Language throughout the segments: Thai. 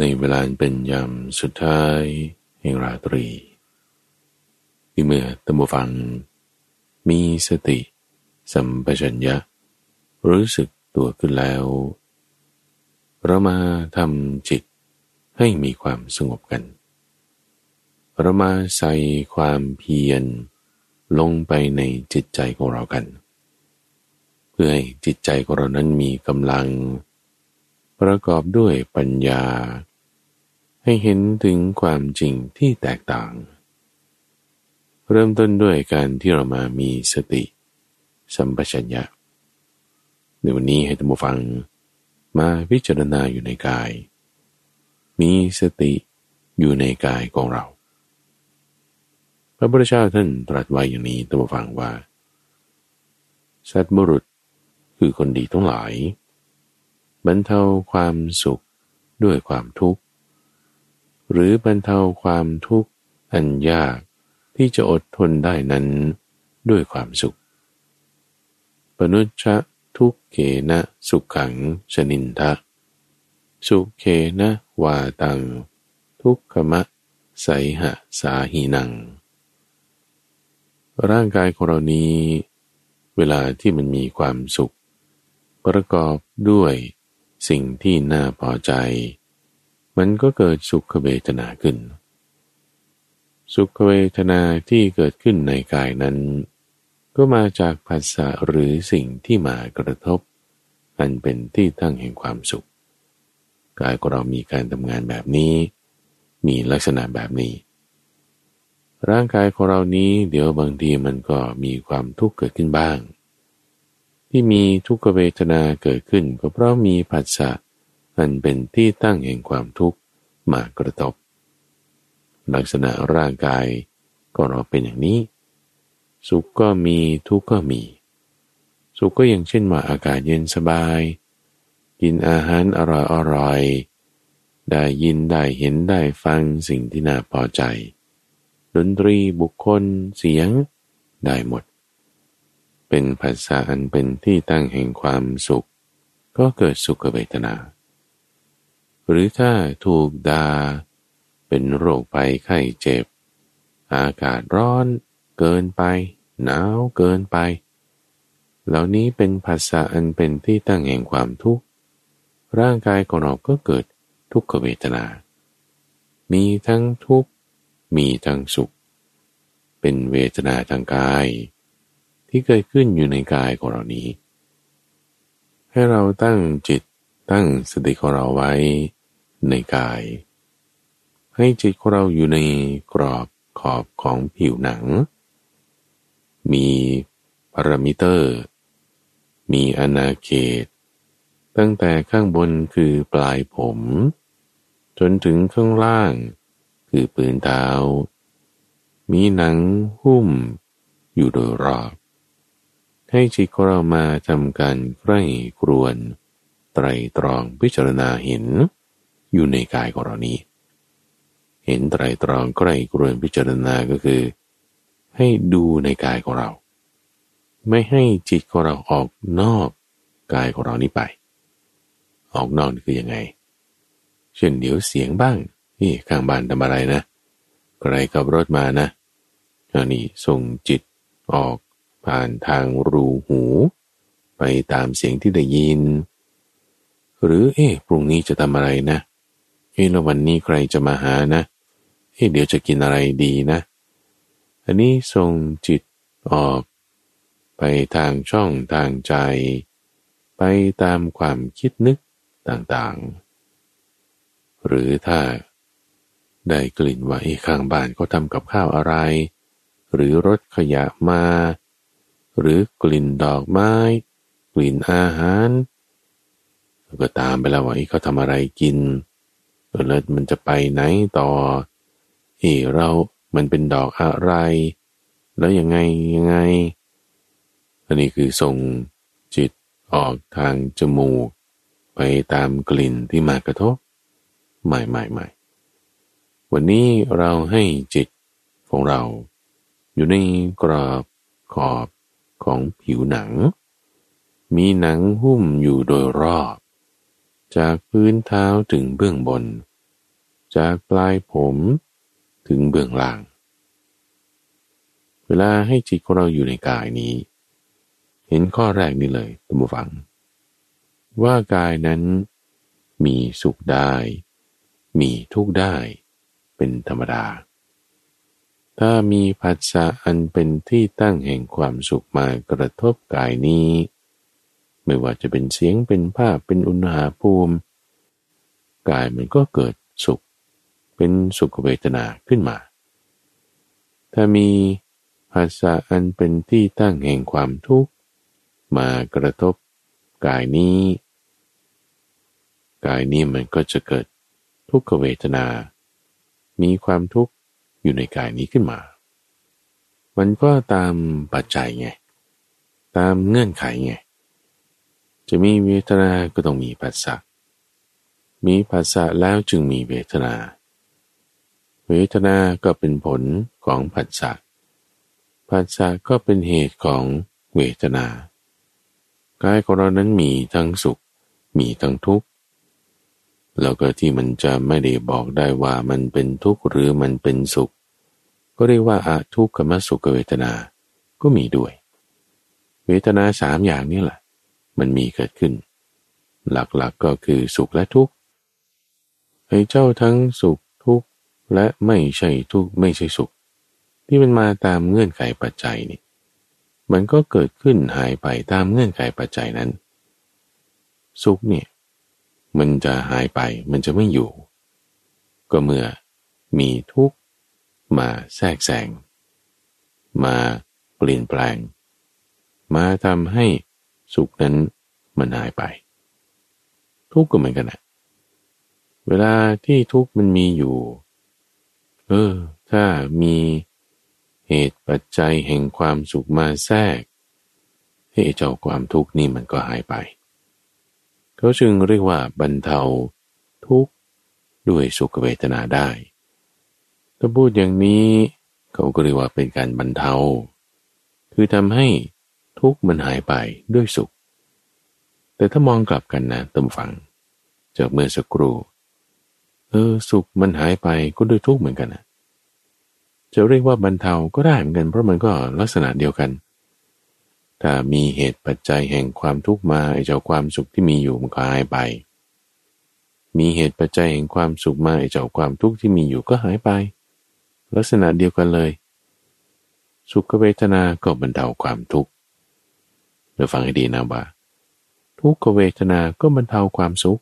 ในเวลาเป็นยามสุดท้ายแห่งราตรีที่เมื่อตัมฟัง มีสติ สัมปชัญญะ รู้สึกตัวขึ้นแล้ว เรามาทำจิตให้มีความสงบกัน เรามาใส่ความเพียรลงไปในจิตใจของเรากัน เพื่อให้จิตใจของเรานั้นมีกำลัง ประกอบด้วยปัญญา ให้เห็นถึงความจริงที่แตกต่าง เริ่มต้นด้วยการที่เรามามีสติ สัมปชัญญะในวันนี้ให้ท่านผู้ฟังมาพิจารณาอยู่ในกาย มีสติอยู่ในกายของเรา พระพุทธเจ้าท่านตรัสไว้อย่างนี้ตัมฟังว่า สัตบุรุษคือคนดีทั้งหลายบรรเทาความสุขด้วยความทุกข์ หรือบรรเทาความทุกข์อันยากที่จะอดทนได้นั้นด้วยความสุข ปนุชะทุกเขนะสุขขังชนินทะ สุเขนะวาตัง ทุกขมะไสหะสาหีนัง ร่างกายของเรานี้ เวลาที่มันมีความสุข ประกอบด้วยสิ่งที่น่าพอใจ มันก็เกิดสุขเวทนาขึ้น สุขเวทนาที่เกิดขึ้นในกายนั้น ก็มาจากภาษาหรือสิ่งที่มากระทบ อันเป็นที่ตั้งแห่งความสุข กายของเรามีการทำงานแบบนี้ มีลักษณะแบบนี้ ร่างกายของเรานี้เดี๋ยวบางทีมันก็มีความทุกข์เกิดขึ้นบ้าง ที่มีทุกขเวทนาเกิดขึ้นก็เพราะมีผัสสะ อันเป็นที่ตั้งแห่งความทุกข์มากระทบ ลักษณะร่างกายก็เราเป็นอย่างนี้ สุขก็มีทุกข์ก็มี สุขก็อย่างเช่นว่าอากาศเย็นสบาย กินอาหารอร่อยอร่อยได้ยินได้เห็นได้ฟังสิ่งที่น่าพอใจ ดนตรีบุคคลเสียงได้หมด เป็นภาษาอันเป็นที่ตั้งแห่งความสุข ก็เกิดสุขเวทนา หรือถ้าถูกดาเป็นโรคไปไข้เจ็บ อากาศร้อนเกินไป หนาวเกินไป เหล่านี้เป็นภาษาอันเป็นที่ตั้งแห่งความทุกข์ ร่างกายของเราก็เกิดทุกขเวทนา มีทั้งทุกข์ มีทั้งสุข เป็นเวทนาทางกาย ที่เกิดขึ้นอยู่ในกายของเรานี้ ให้เราตั้งจิตตั้งสติของเราไว้ ในกาย ให้จิตของเราอยู่ในกรอบขอบของผิวหนัง มีพารามิเตอร์ มีอนาเขต ตั้งแต่ข้างบนคือปลายผม จนถึงข้างล่าง คือปืนเท้า มีหนังหุ้ม อยู่โดยรอบ ให้จิตของเรามาทำการใกล้ครวน ไตรตรองพิจารณาเห็น อยู่ในกายของเรานี้ เห็นไตรตรองใกล้ครวนพิจารณาก็คือ ให้ดูในกายของเรา ไม่ให้จิตของเราออกนอกกายของเรานี้ไป ออกนอกนี่คือยังไง เช่นเดี๋ยวเสียงบ้าง นี่ข้างบ้านทำอะไรนะใครขับรถมานะอันนี้ส่งจิตออกผ่านทางรูหู ไปตามเสียงที่ได้ยิน หรือเอ๊ะพรุ่งนี้จะทำอะไรนะ เอ๊ะววันนี้ใครจะมาหานะ เอ๊ะเดี๋ยวจะกินอะไรดีนะ อันนี้ส่งจิตออก ไปทางช่องทางใจ ไปตามความคิดนึกต่างๆ หรือถ้าได้กลิ่นว่าไอ้ข้างบ้านเขาทำกับข้าวอะไร หรือรถขยะมา หรือกลิ่นดอกไม้ กลิ่นอาหาร ก็ตามไปแล้วว่าเขาทำอะไรกิน แล้วมันจะไปไหนต่อเอเรา มันเป็นดอกอะไร แล้วยังไงยังไง อันนี้คือส่งจิตออกทางจมูก ไปตามกลิ่นที่มากระทบ ใหม่ใหม่ใหม่วันนี้เราให้จิตของเรา อยู่ในกรอบขอบของผิวหนัง มีหนังหุ้มอยู่โดยรอบ จากพื้นเท้าถึงเบื้องบน จากปลายผมถึงเบื้องล่าง เวลาให้จิตของเราอยู่ในกายนี้ เห็นข้อแรกนี้เลยตัมบูฟัง ว่ากายนั้นมีสุขได้ มีทุกข์ได้ เป็นธรรมดา ถ้ามีผัสสะอันเป็นที่ตั้งแห่งความสุขมากระทบกายนี้ ไม่ว่าจะเป็นเสียงเป็นภาพเป็นอุณหภูมิ กายมันก็เกิดสุข เป็นสุขเวทนาขึ้นมา ถ้ามีภาษาอันเป็นที่ตั้งแห่งความทุกข์ มากระทบกายนี้ กายนี้มันก็จะเกิดทุกขเวทนา มีความทุกข์อยู่ในกายนี้ขึ้นมา มันก็ตามปัจจัยไง ตามเงื่อนไขไง จะมีเวทนา ก็ต้องมีปัสสะ มีปัสสะแล้วจึงมีเวทนา เวทนา ก็เป็นผลของปัสสะปัสสะก็เป็นเหตุของเวทนา กายของเรานั้นมีทั้งสุข มีทั้งทุกข์ แล้วก็ที่มันจะไม่ได้บอกได้ว่ามันเป็นทุกข์หรือมันเป็นสุข ก็เรียกว่าอาทุกขมสุขเวทนา ก็มีด้วย เวทนาสามอย่างนี้แหละ มันมีเกิดขึ้น หลักๆกก็คือสุขและทุกข์ไอ้เจ้าทั้งสุขทุกข์และไม่ใช่ทุกข์ไม่ใช่สุข ที่มันมาตามเงื่อนไขปัจจัยนี่มันก็เกิดขึ้นหายไปตามเงื่อนไขปัจจัยนั้น สุขเนี่ยมันจะหายไปมันจะไม่อยู่ ก็เมื่อมีทุกข์มาแทรกแซงมาเปลี่ยนแปลง มาทำให้ สุขนั้นมันหายไป ทุกข์ก็เหมือนกันนะเวลาที่ทุกข์มันมีอยู่ เออ ถ้ามีเหตุปัจจัยแห่งความสุขมาแทรกให้เจ้าความทุกข์นี่มันก็หายไป เขาจึงเรียกว่าบรรเทาทุกข์ด้วยสุขเวทนาได้ ถ้าพูดอย่างนี้เขาก็เรียกว่าเป็นการบรรเทา คือทำให้ ทุกข์มันหายไปด้วยสุข แต่ถ้ามองกลับกันนะตำฝัง จากเมื่อสักครู่เออสุขมันหายไปก็ด้วยทุกข์เหมือนกันนะจะเรียกว่าบรรเทาก็ได้เหมือนกัน เพราะมันก็ลักษณะเดียวกัน ถ้ามีเหตุปัจจัยแห่งความทุกข์มาไอ้เจ้าความสุขที่มีอยู่มันก็หายไป มีเหตุปัจจัยแห่งความสุขมาไอ้เจ้าความทุกข์ที่มีอยู่ก็หายไป ลักษณะเดียวกันเลย สุขเวทนาก็บรรเทาความทุกข์ เดี๋ยวฟังให้ดีนะว่า ทุกขเวทนาก็บรรเทาความสุข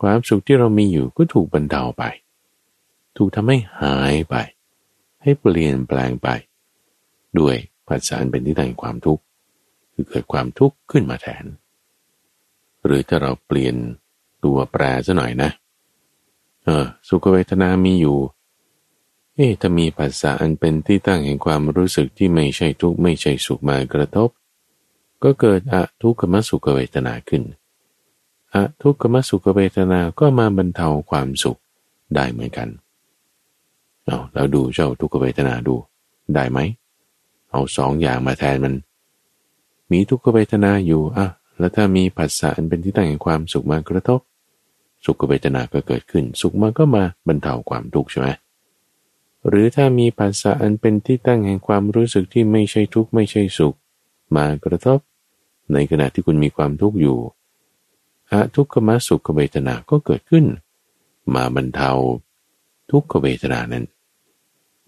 ความสุขที่เรามีอยู่ก็ถูกบรรเทาไป ถูกทำให้หายไป ให้เปลี่ยนแปลงไป ด้วยผัสสะเป็นที่ตั้งความทุกข์คือเกิดความทุกข์ขึ้นมาแทน หรือถ้าเราเปลี่ยนตัวแปรซะหน่อยนะ เออ สุขเวทนามีอยู่ เอ๊ะถ้ามีภาษาอันเป็นที่ตั้งแห่งความรู้สึกที่ไม่ใช่ทุกข์ไม่ใช่สุขมากระทบ ก็เกิดอะทุกขมสุขเวทนาขึ้นอะทุกขมสุขเวทนาก็มาบรรเทาความสุขได้เหมือนกันเอาเราดูเจ้าทุกขเวทนาดูได้ไหม เอาสองอย่างมาแทนมัน มีทุกขเวทนาอยู่อะแล้วถ้ามีผัสสะอันเป็นที่ตั้งแห่งความสุขมากระทบ สุขเวทนาก็เกิดขึ้น สุขมันก็มาบรรเทาความทุกข์ใช่ไหมหรือถ้ามีผัสสะอันเป็นที่ตั้งแห่งความรู้สึกที่ไม่ใช่ทุกข์ไม่ใช่สุข มากระทบ ในขณะที่คุณมีความทุกข์อยู่อะทุกขมสุขเวทนาก็เกิดขึ้น มาบรรเทาทุกขเวทนานั้น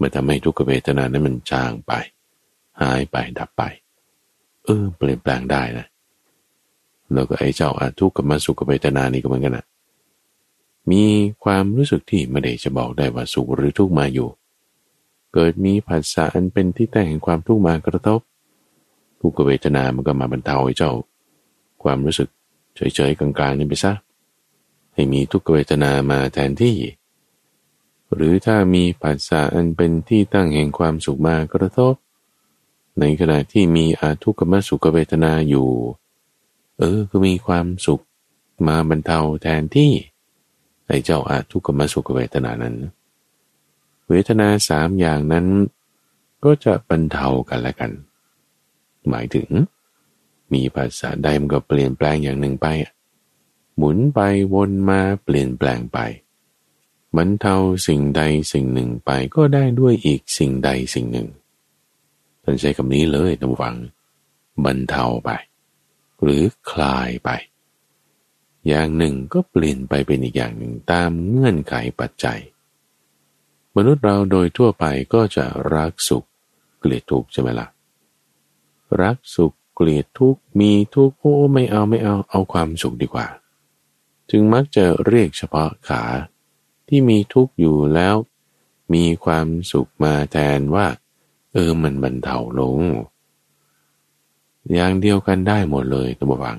มันทำให้ทุกขเวทนานั้นมันจางไป หายไปดับไป เออ เปลี่ยนแปลงได้นะ แล้วก็ไอ้เจ้าอาทุกขมสุขเวทนานี่ก็เหมือนกันนะมีความรู้สึกที่ไม่ได้จะบอกได้ว่าสุขหรือทุกข์มาอยู่ เกิดมีผัสสะอันเป็นที่แต่งแห่งความทุกข์มากระทบ ทุกขเวทนา มันก็มาบรรเทาไอ้เจ้า ความรู้สึกเฉยๆกลางๆนี่ไปซะ ให้มีทุกขเวทนามาแทนที่ หรือถ้ามีผัสสะอันเป็นที่ตั้งแห่งความสุขมากระทบ ในขณะที่มีอาทุกขมสุขเวทนาอยู่ เออ ก็มีความสุขมาบรรเทาแทนที่ไอ้เจ้าอาทุกขมสุขเวทนานั้น เวทนาสามอย่างนั้นก็จะบรรเทากันและกัน หมายถึง มีภาษาใดมันก็เปลี่ยนแปลงอย่างหนึ่งไป หมุนไปวนมาเปลี่ยนแปลงไปบรรเทาสิ่งใดสิ่งหนึ่งไปก็ได้ด้วยอีกสิ่งใดสิ่งหนึ่งท่านใช้คำนี้เลยท่านฟัง บรรเทาไป หรือคลายไป อย่างหนึ่งก็เปลี่ยนไปเป็นอีกอย่างหนึ่งตามเงื่อนไขปัจจัย มนุษย์เราโดยทั่วไปก็จะรักสุขเกลียดทุกข์ใช่ไหมละ่ะ รักสุขเกลียดทุกข์มีทุกข์โอ้ไม่เอาไม่เอาเอาความสุขดีกว่า จึงมักจะเรียกเฉพาะขาที่มีทุกข์อยู่แล้ว มีความสุขมาแทนว่า เออมันบรรเทาลง อย่างเดียวกันได้หมดเลยตัวบัง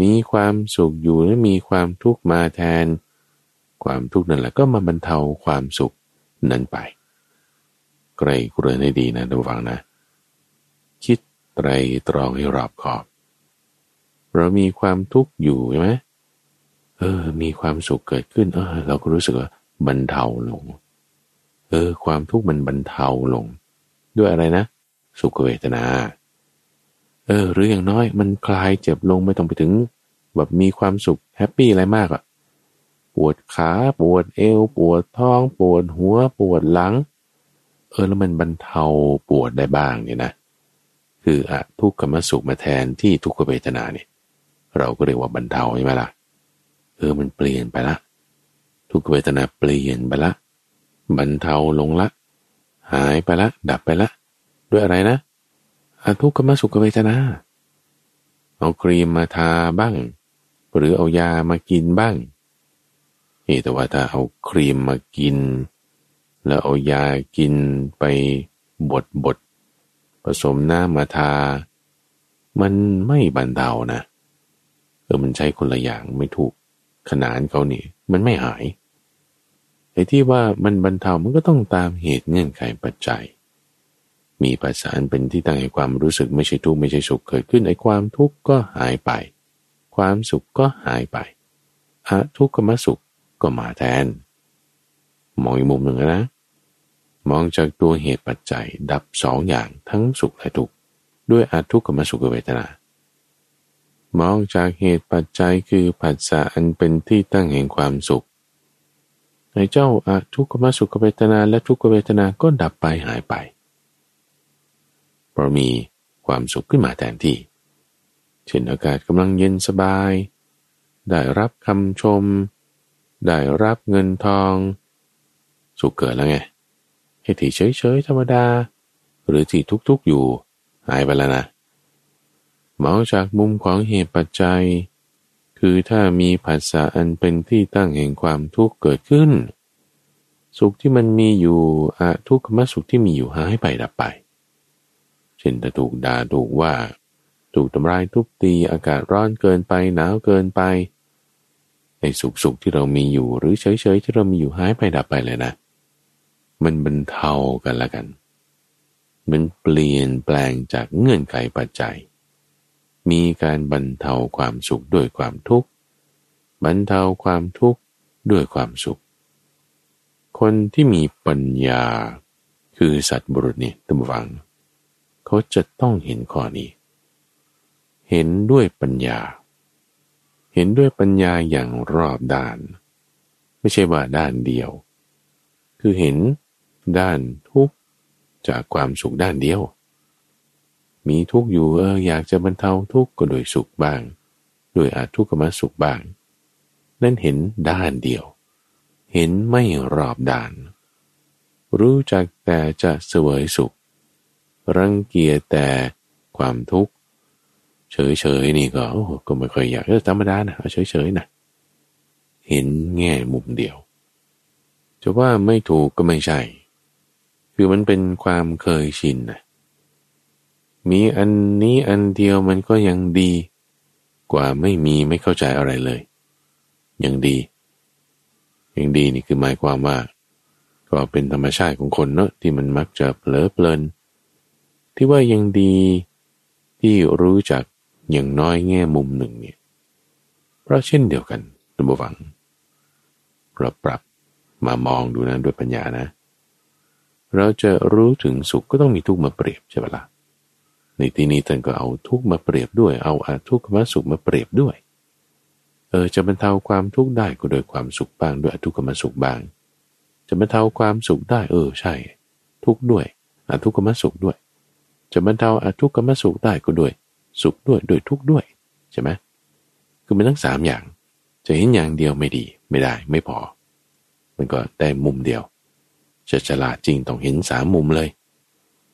มีความสุขอยู่และมีความทุกข์มาแทน ความทุกข์นั่นแหละก็มาบรรเทาความสุขนั้นไป ไกรกรให้ดีนะตัวบังนะ ไตรตรองให้รอบขอบ เรามีความทุกข์อยู่ใช่ไหมเออ มีความสุขเกิดขึ้น เออ เราก็รู้สึกว่าบรรเทาลง เออ ความทุกข์มันบรรเทาลง ด้วยอะไรนะ สุขเวทนา เออ หรืออย่างน้อยมันคลายเจ็บลงไม่ต้องไปถึง แบบมีความสุขแฮปปี้อะไรมากอะปวดขาปวดเอว ปวดท้อง ปวดหัว ปวดหลัง เออ แล้วมันบรรเทาปวดได้บ้างเนี่ยนะ คืออะทุกขมสุขมาแทนที่ทุกขเวทนาเนี่ยเราก็เรียกว่าบรรเทาใช่ไหมล่ะเออมันเปลี่ยนไปละ ทุกขเวทนาเปลี่ยนไปละ บรรเทาลงละ หายไปละ ดับไปละ ด้วยอะไรนะอาทุกขมสุขเวทนา เอาครีมมาทาบ้าง หรือเอายามากินบ้างนี่แต่ว่าถ้าเอาครีมมากิน แล้วเอายากินไปบดบด ผสมน้ำมาทา มันไม่บรรเทานะ เออมันใช้คนละอย่างไม่ถูกขนานเขานี่ มันไม่หายไอ้ที่ว่ามันบรรเทามันก็ต้องตามเหตุเงื่อนไขปัจจัย มีปัสสานเป็นที่ตั้งแห่งความรู้สึกไม่ใช่ทุกข์ไม่ใช่สุขเกิดขึ้นไอ้ความทุกข์ก็หายไป ความสุขก็หายไปอะทุกขมสุขก็มาแทน มองอีกมุมหนึ่งนะ มองจากตัวเหตุปัจจัยดับสองอย่างทั้งสุขและทุกข์ด้วยอาทุกขมสุขเวทนามองจากเหตุปัจจัยคือปัจจะอันเป็นที่ตั้งแห่งความสุขในเจ้าอาทุกขมสุขเวทนาและทุกขเวทนาก็ดับไปหายไปเพราะมีความสุขขึ้นมาแทนที่ เช่นอากาศกำลังเย็นสบาย ได้รับคำชม ได้รับเงินทอง สุขเกิดแล้วไง ให้ที่เฉยๆธรรมดา หรือที่ทุกๆอยู่หายไปแล้วนะมองจากมุมของเหตุปัจจัย คือถ้ามีผัสสะอันเป็นที่ตั้งแห่งความทุกข์เกิดขึ้น สุขที่มันมีอยู่อะทุกขมสุขที่มีอยู่หายไปดับไป เช่นถ้าถูกด่าถูกว่า ถูกทำร้ายทุบตีอากาศร้อนเกินไปหนาวเกินไปไอ้สุขสุขที่เรามีอยู่หรือเฉยเฉยที่เรามีอยู่หายไปดับไปเลยนะ มันบรรเทากันละกันมันเปลี่ยนแปลงจากเงื่อนไขปัจจัย มีการบรรเทาความสุขด้วยความทุกข์ บรรเทาความทุกข์ด้วยความสุข คนที่มีปัญญาคือสัตว์บุรุษนี่ตั้งฟัง เขาจะต้องเห็นข้อนี้ เห็นด้วยปัญญา เห็นด้วยปัญญาอย่างรอบด้าน ไม่ใช่ว่าด้านเดียว คือเห็น ด้านทุกข์จากความสุขด้านเดียว มีทุกข์อยู่เอออยากจะบรรเทาทุกข์ก็โดยสุขบ้าง โดยอาทุกขมสุขบ้าง นั่นเห็นด้านเดียว เห็นไม่รอบด้าน รู้จักแต่จะเสวยสุข รังเกียจแต่ความทุกข์เฉยๆนี่ก็โอ้ก็ไม่ค่อยอยากเออธรรมดานะเฉยๆนะเห็นแง่มุมเดียวจะว่าไม่ถูกก็ไม่ใช่ คือมันเป็นความเคยชินนะมีอันนี้อันเดียวมันก็ยังดี กว่าไม่มีไม่เข้าใจอะไรเลย ยังดี ยังดีนี่คือหมายความว่า ก็เป็นธรรมชาติของคนเนอะที่มันมักจะเผลอเพลิน ที่ว่ายังดีที่รู้จักอย่างน้อยแง่มุมหนึ่งเนี่ยเพราะเช่นเดียวกันตัมบวังเราปรับมามองดูนะด้วยปัญญานะ เราจะรู้ถึงสุขก็ต้องมีทุกข์มาเปรียบใช่ไหมละ่ะในที่นี้ท่านก็เอาทุกมาเปรียบด้วย เอาอาทุกขมสุขมาเปรียบด้วย เออจะบรรเทาความทุกข์ได้ก็โดยความสุขบ้างด้วยอทุกขมสุขบ้าง จะบรรเทาความสุขได้ เออใช่ ทุกข์ด้วยอทุกขมสุขด้วย จะบรรเทาอทุกขมสุขได้ก็ด้วย สุขด้วยด้วยทุกข์ด้วยใช่ไหมคือมันทั้งสามอย่าง จะเห็นอย่างเดียวไม่ดี ไม่ได้ไม่พอ มันก็ได้มุมเดียว จะฉลาดจริงต้องเห็นสามมุมเลย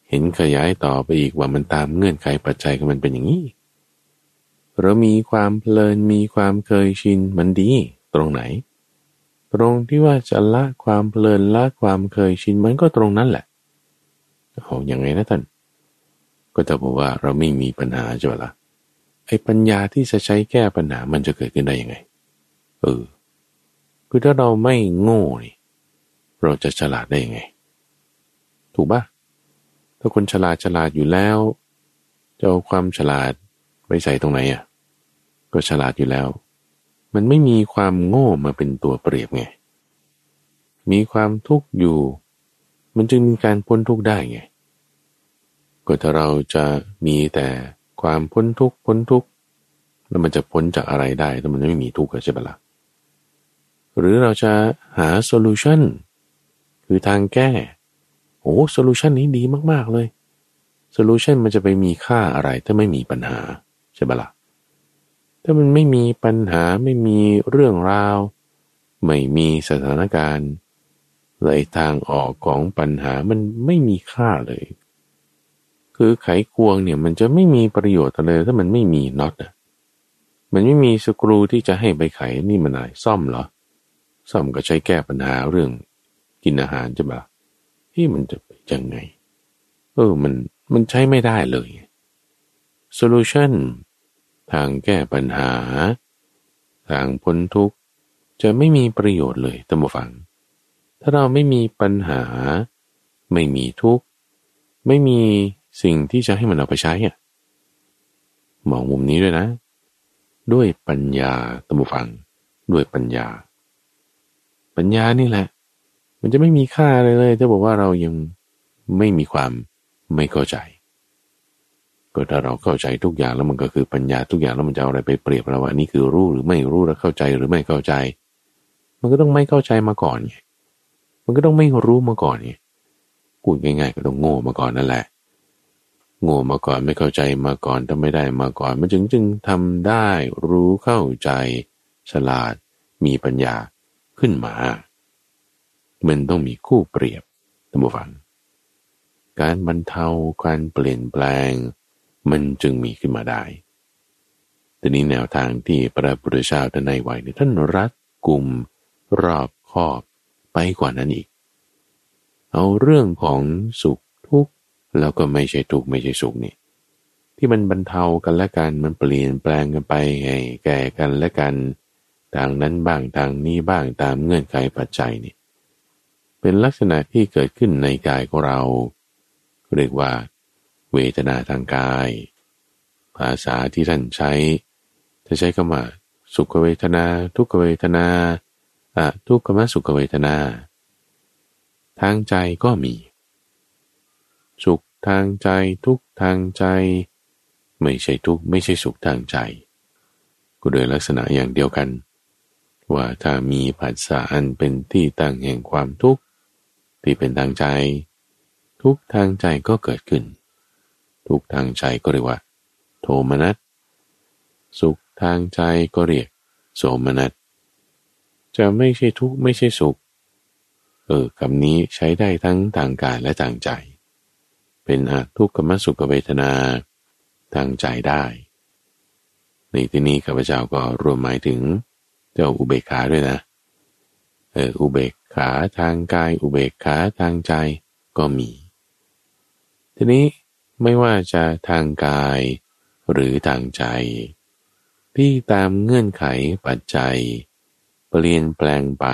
เห็นขยายต่อไปอีกว่ามันตามเงื่อนไขปัจจัยของมันเป็นอย่างนี้เรามีความเพลินมีความเคยชินมันดี ตรงไหน ตรงที่ว่าจะละความเพลินละความเคยชินมันก็ตรงนั้นแหละโอ้ยังไงนะท่าน ก็จะบอกว่าเราไม่มีปัญหาใช่ไหมละ่ะไอ้ปัญญาที่จะใช้แก้ปัญหามันจะเกิดขึ้นได้ยังไง เออ คือถ้าเราไม่โง่นี่ เราจะฉลาดได้ยังไง ถูกปะถ้าคนฉลาดฉลาดอยู่แล้ว จะเอาความฉลาดไปใส่ตรงไหนอะ ก็ฉลาดอยู่แล้ว มันไม่มีความโง่มาเป็นตัวเปรียบไง มีความทุกข์อยู่ มันจึงมีการพ้นทุกข์ได้ไง ก็ถ้าเราจะมีแต่ความพ้นทุกข์พ้นทุกข์แล้วมันจะพ้นจากอะไรได้ถ้ามันไม่มีทุกข์ใช่ปะละ่ะหรือเราจะหา solution คือทางแก้โอ้ solution นี้ดีมาก ๆ เลย solution มันจะไปมีค่าอะไรถ้าไม่มีปัญหา ใช่ปะละ่ะถ้ามันไม่มีปัญหาไม่มีเรื่องราว ไม่มีสถานการณ์เลยทางออกของปัญหามันไม่มีค่าเลย คือไขควงเนี่ยมันจะไม่มีประโยชน์อะไรถ้ามันไม่มีน็อตอะมันไม่มีสกรูที่จะให้ไปไขนี่มันอะไรซ่อมเหรอซ่อมก็ใช้แก้ปัญหาเรื่อง กินอาหารจะแบบที่มันจะเป็นยังไง เออมันมันใช้ไม่ได้เลยโซลูชันทางแก้ปัญหา ทางพ้นทุกข์ จะไม่มีประโยชน์เลยตั้งฟัง ถ้าเราไม่มีปัญหา ไม่มีทุกข์ ไม่มีสิ่งที่จะให้มันเอาไปใช้อะมองมุมนี้ด้วยนะ ด้วยปัญญาตั้งฟัง ด้วยปัญญา ปัญญานี่แหละ มันจะไม่มีค่าเลยเลย ถ้าบอกว่าเรายังไม่มีความไม่เข้าใจ ก็ถ้าเราเข้าใจทุกอย่างแล้วมันก็คือปัญญาทุกอย่างแล้วมันจะเอาอะไรไปเปรียบเราว่านี่คือรู้หรือไม่รู้แล้วเข้าใจหรือไม่เข้าใจ มันก็ต้องไม่เข้าใจมาก่อนไงมันก็ต้องไม่รู้มาก่อนไงพูดง่ายๆก็ต้องโง่มาก่อนนั่นแหละ โง่มาก่อนไม่เข้าใจมาก่อนทำไม่ได้มาก่อน มันจึงจึงทำได้รู้เข้าใจ ฉลาด มีปัญญาขึ้นมา มันต้องมีคู่เปรียบท่านผู้ฟัง การบรรเทาการเปลี่ยนแปลง มันจึงมีขึ้นมาได้แต่นี้แนวทางที่พระพุทธเจ้าท่านในไว้เนี่ยท่านรัดกลุ่มรอบคอบไปกว่านั้นอีก เอาเรื่องของสุขทุกข์แล้วก็ไม่ใช่ทุกข์ไม่ใช่สุขนี่ที่มันบรรเทากันและกันมันเปลี่ยนแปลงกันไปไงแก่กันและกันทางนั้นบ้างทางนี้บ้างตามเงื่อนไขปัจจัยนี่ เป็นลักษณะที่เกิดขึ้นในกายของเรา เรียกว่า เวทนาทางกาย ภาษาที่ท่านใช้ จะใช้คำว่าสุขเวทนา ทุกขเวทนาอะทุกขมสุขเวทนา ทางใจก็มี สุขทางใจทุกทางใจ ไม่ใช่ทุกไม่ใช่สุขทางใจ ก็โดยลักษณะอย่างเดียวกัน ว่าถ้ามีผัสสะอันเป็นที่ตั้งแห่งความทุกข์ ที่เป็นทางใจ ทุกทางใจก็เกิดขึ้น ทุกทางใจก็เรียกว่า โทมนัสสุขทางใจก็เรียก โสมนัสจะไม่ใช่ทุกข์ไม่ใช่สุข เออคำนี้ใช้ได้ทั้งทางกายและทางใจ เป็นอทุกขมสุขเวทนาทางใจได้ ในที่นี้ข้าพเจ้าก็รวมหมายถึง เจ้าอุเบกขาด้วยนะ เอออุเบก ขาทางกายอุเบกขาทางใจก็มี ทีนี้ไม่ว่าจะทางกายหรือทางใจ ที่ตามเงื่อนไขปัจจัย เปลี่ยนแปลงไป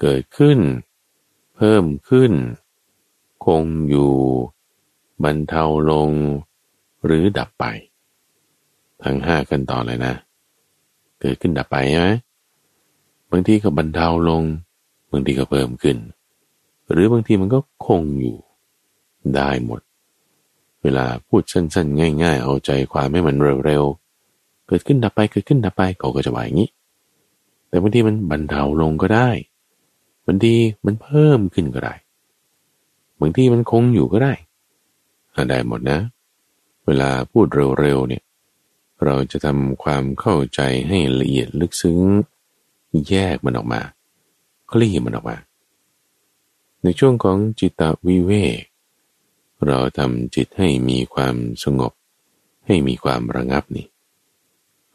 เกิดขึ้น เพิ่มขึ้น คงอยู่บรรเทาลง หรือดับไป ทั้งห้าขั้นตอนเลยนะ เกิดขึ้นดับไปใช่ไหมบางทีก็บรรเทาลง บางทีก็เพิ่มขึ้น หรือบางทีมันก็คงอยู่ได้หมด เวลาพูดสั้นๆ ง่าย ๆ เอาใจความให้มันเร็วๆ เกิดขึ้นดับไปเกิดขึ้นดับไปเขาก็จะว่าอย่างนี้ แต่บางทีมันบรรเทาลงก็ได้บางทีมันเพิ่มขึ้นก็ได้บางทีมันคงอยู่ก็ได้ได้หมดนะ เวลาพูดเร็วๆเนี่ยเราจะทำความเข้าใจให้ละเอียดลึกซึ้ง แยกมันออกมา คลี่มันออกมาในช่วงของจิตวิเวกเราทำจิตให้มีความสงบ ให้มีความระงับนี่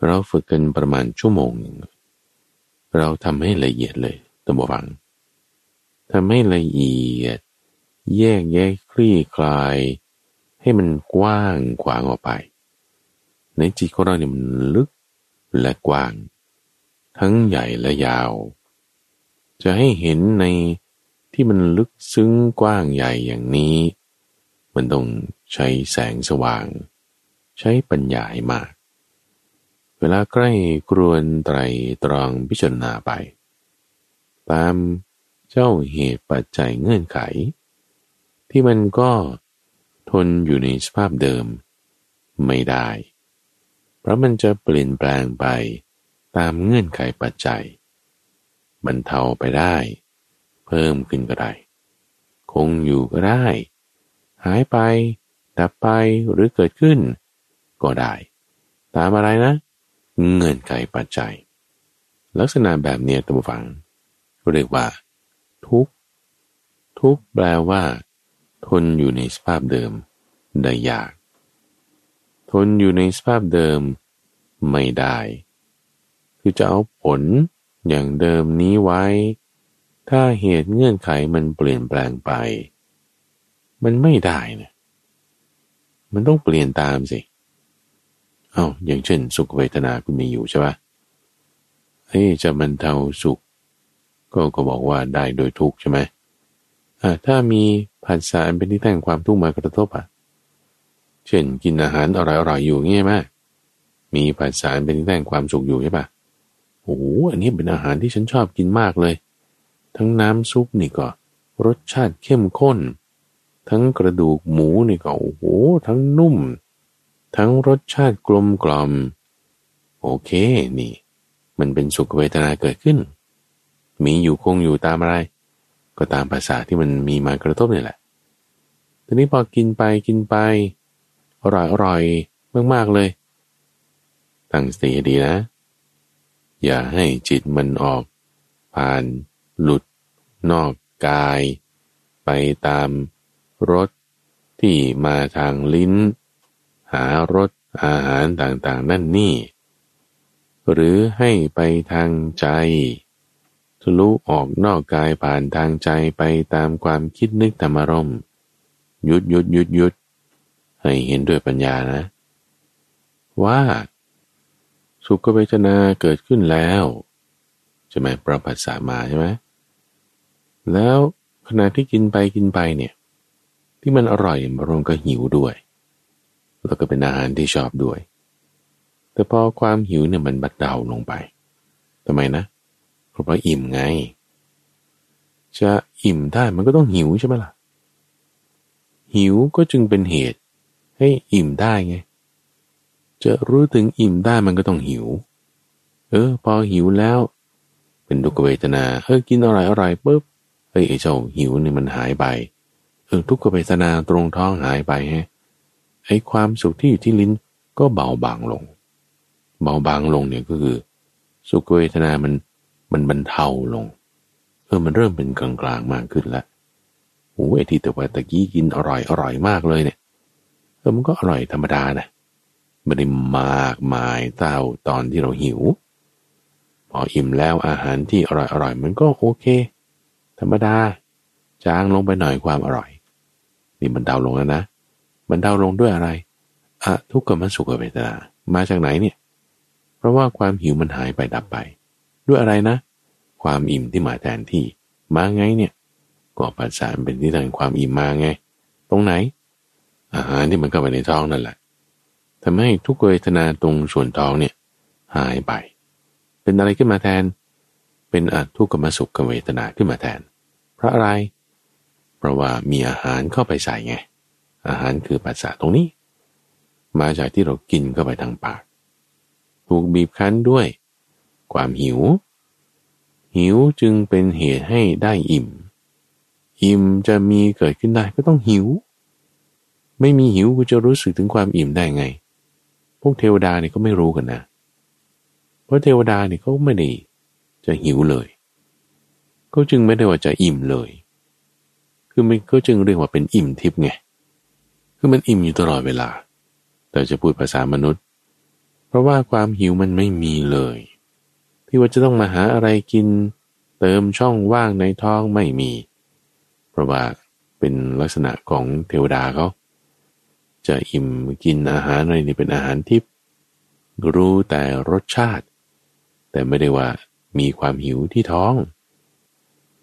เราฝึกกันประมาณชั่วโมงหนึ่งเราทำให้ละเอียดเลยตัวบวังทำให้ละเอียด แยกแยกคลี่คลาย ให้มันกว้างขวางออกไป ในจิตของเราเนี่ยมันลึกและกว้าง ทั้งใหญ่และยาว จะให้เห็นในที่มันลึกซึ้งกว้างใหญ่อย่างนี้ มันต้องใช้แสงสว่าง ใช้ปัญญาให้มาก เวลาใกล้กรวนไตรตรองพิจารณาไป ตามเจ้าเหตุปัจจัยเงื่อนไข ที่มันก็ทนอยู่ในสภาพเดิมไม่ได้ เพราะมันจะเปลี่ยนแปลงไปตามเงื่อนไขปัจจัย บรรเทาไปได้ เพิ่มขึ้นก็ได้ คงอยู่ก็ได้ หายไป ดับไปหรือเกิดขึ้น ก็ได้ ตามอะไรนะ เงื่อนไขปัจจัย ลักษณะแบบนี้ตัวฟัง เรียกว่า ทุกทุกแปลว่า ทนอยู่ในสภาพเดิมได้ยาก ทนอยู่ในสภาพเดิมไม่ได้ คือจะเอาผล อย่างเดิมนี้ไว้ ถ้าเหตุเงื่อนไขมันเปลี่ยนแปลงไป มันไม่ได้นะมันต้องเปลี่ยนตามสิ เอา้าอย่างเช่น สุขเวทนาคุณมีอยู่ใช่ปะเฮ้จะบรรเทาสุข ก็ก็บอกว่าได้โดยทุกใช่ไหมอ่าถ้ามีผัสสะเป็นที่แต่งความทุกข์มากระทบอะเช่นกินอาหารอร่อยๆอยู่เงี้ยไหมมีผัสสะเป็นที่แต่งความสุขอยู่ใช่ปะ โอ้โหอันนี้เป็นอาหารที่ฉันชอบกินมากเลย ทั้งน้ำซุปนี่ก็รสชาติเข้มข้น ทั้งกระดูกหมูนี่ก็โอ้โหทั้งนุ่ม ทั้งรสชาติกลมกล่อม โอเคนี่ มันเป็นสุขเวทนาเกิดขึ้น มีอยู่คงอยู่ตามอะไร ก็ตามภาษาที่มันมีมากระทบนี่แหละทีนี้พอกินไปกินไป อร่อยอร่อยมากๆเลย ตั้งสติดีนะ อย่าให้จิตมันออก ผ่าน หลุด นอกกาย ไปตามรสที่มาทางลิ้น หารสอาหารต่างๆ นั่นนี่ หรือให้ไปทางใจทะลุออกนอกกายผ่านทางใจไปตามความคิดนึกธรรมรมหยุดหยุดหยุดหยุดให้เห็นด้วยปัญญานะ ว่า สุขเวทนาเกิดขึ้นแล้วใช่ไหมประภัสสามาใช่ไหมแล้วขณะที่กินไปกินไปเนี่ย ที่มันอร่อยมารวมก็หิวด้วย แล้วก็เป็นอาหารที่ชอบด้วย แต่พอความหิวเนี่ยมันบัดเดาลงไปทำไมนะเพราะว่าอิ่มไง จะอิ่มได้มันก็ต้องหิวใช่ไหมล่ะหิวก็จึงเป็นเหตุให้อิ่มได้ไง จะรู้ถึงอิ่มได้มันก็ต้องหิว เออ พอหิวแล้ว เป็นทุกเวทนาเออกินอร่อยอร่อยปุ๊บเฮ้ยไอ้เจ้าหิวเนี่ยมันหายไปเออทุกขเวทนาตรงท้องหายไปฮะไอ้ความสุขที่อยู่ที่ลิ้นก็เบาบางลง เบาบางลงเนี่ยก็คือ สุขเวทนามันมันบรรเทาลงเออมันเริ่มเป็นกลางกลางมากขึ้นล้วโอ้ไอ้ที่แต่ว่าตะกี้กินอร่อยอร่อยมากเลยเนี่ยเออมันก็อร่อยธรรมดานะ ไม่ได้มากมายเท่าตอนที่เราหิว พออิ่มแล้วอาหารที่อร่อยอร่อยมันก็โอเค ธรรมดา จางลงไปหน่อยความอร่อย นี่มันเดาลงแล้วนะ มันเดาลงด้วยอะไรอะทุกขมสุขเวทนา มาจากไหนเนี่ย เพราะว่าความหิวมันหายไปดับไป ด้วยอะไรนะ ความอิ่มที่มาแทนที่ มาไงเนี่ยก็ปัสสาวะเป็นที่ทางความอิ่มมาไง ตรงไหน อาหารที่มันเข้าไปในท้องนั่นแหละ ทำให้ทุกเวทนาตรงส่วนท้องเนี่ยหายไป เป็นอะไรขึ้นมาแทน เป็นอทุกขมสุขเวทนาขึ้นมาแทน เพราะอะไร เพราะว่ามีอาหารเข้าไปใส่ไง อาหารคือปัสสาวะตรงนี้ มาจากที่เรากินเข้าไปทางปาก ถูกบีบคั้นด้วย ความหิว หิวจึงเป็นเหตุให้ได้อิ่ม อิ่มจะมีเกิดขึ้นได้ก็ต้องหิว ไม่มีหิวกูจะรู้สึกถึงความอิ่มได้ไง พวกเทวดาเนี่ยก็ไม่รู้กันนะ เพราะเทวดาเนี่ยเขาไม่ได้จะหิวเลยเขาจึงไม่ได้ว่าจะอิ่มเลย คือมันก็จึงเรียกว่าเป็นอิ่มทิพย์ไง คือมันอิ่มอยู่ตลอดเวลา แต่จะพูดภาษามนุษย์ เพราะว่าความหิวมันไม่มีเลย ที่ว่าจะต้องมาหาอะไรกิน เติมช่องว่างในท้องไม่มี เพราะว่าเป็นลักษณะของเทวดาเขา จะอิ่มกินอาหารอะไรนี่เป็นอาหารทิพรู้แต่รสชาติ แต่ไม่ได้ว่ามีความหิวที่ท้อง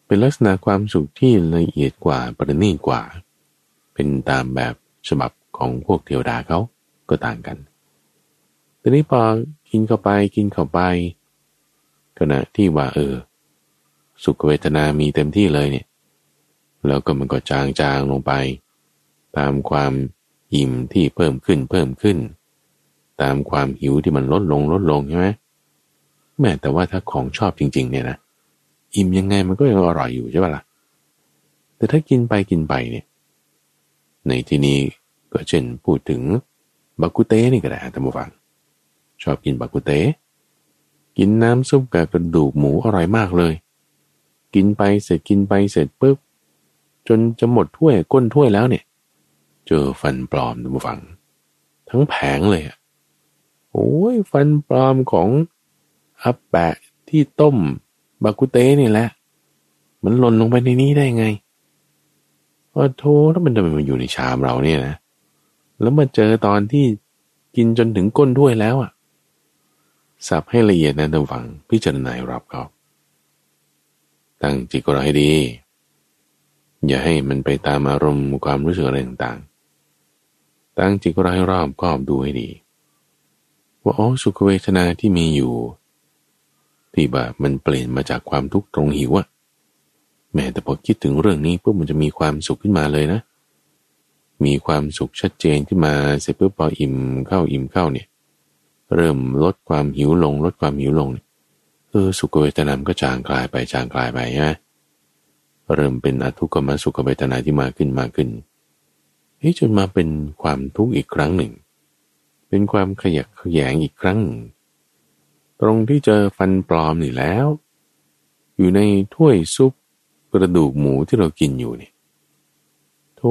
เป็นลักษณะความสุขที่ละเอียดกว่าประณีตกว่า เป็นตามแบบฉบับของพวกเทวดาเขาก็ต่างกัน ทีนี้พอกินเข้าไปกินเข้าไปขณะที่ว่าเออ สุขเวทนามีเต็มที่เลยเนี่ย แล้วก็มันก็จางจางลงไป ตามความ อิ่มที่เพิ่มขึ้นเพิ่มขึ้น ตามความหิวที่มันลดลงลดลงใช่ไหมแม้แต่ว่าถ้าของชอบจริง ๆ เนี่ยนะอิ่มยังไงมันก็ยังอร่อยอยู่ใช่ป่ะล่ะ แต่ถ้ากินไปกินไปเนี่ย ในที่นี้ก็เช่นพูดถึงบักกุเต้นี่ก็ได้ท่านผู้ฟัง ชอบกินบักกุเต้กินน้ำซุปกับกระดูกหมูอร่อยมากเลย กินไปเสร็จกินไปเสร็จปุ๊บจนจะหมดถ้วยก้นถ้วยแล้วเนี่ย เจอฟันปลอมท่านผู้ฟัง ทั้งแผงเลยอะโอ้ยฟันปลอมของอับแปะที่ต้มบากุเต้นี่แหละ มันหล่นลงไปในนี้ได้ไงโอ้โธถ้ามันทำไมมันอยู่ในชามเราเนี่ยนะ แล้วมาเจอตอนที่กินจนถึงก้นด้วยแล้วอะ สับให้ละเอียดนะท่านฟังพิจารณารับเขาตั้งจิตก็ให้ดี อย่าให้มันไปตามอารมณ์ความรู้สึกอะไรต่าง ตั้งจิตก็ให้รอบคอบดูให้ดี ว่าอ๋อสุขเวทนาที่มีอยู่ ที่แบบมันเปลี่ยนมาจากความทุกข์ตรงหิวอะแม้แต่พอคิดถึงเรื่องนี้ปุ๊บมันจะมีความสุขขึ้นมาเลยนะ มีความสุขชัดเจนขึ้นมาเสร็จปุ๊บพออิ่มเข้าอิ่มเข้าเนี่ย เริ่มลดความหิวลง ลดความหิวลงเออสุขเวทนามก็จางคลายไปจางคลายไปฮะเริ่มเป็นอทุกขมสุขเวทนาที่มาขึ้นมาขึ้น เฮ้ยจนมาเป็นความทุกข์อีกครั้งหนึ่ง เป็นความขยักขยงอีกครั้งหนึ่งตรงที่เจอฟันปลอมนี่แล้ว อยู่ในถ้วยซุปกระดูกหมูที่เรากินอยู่นี่โธ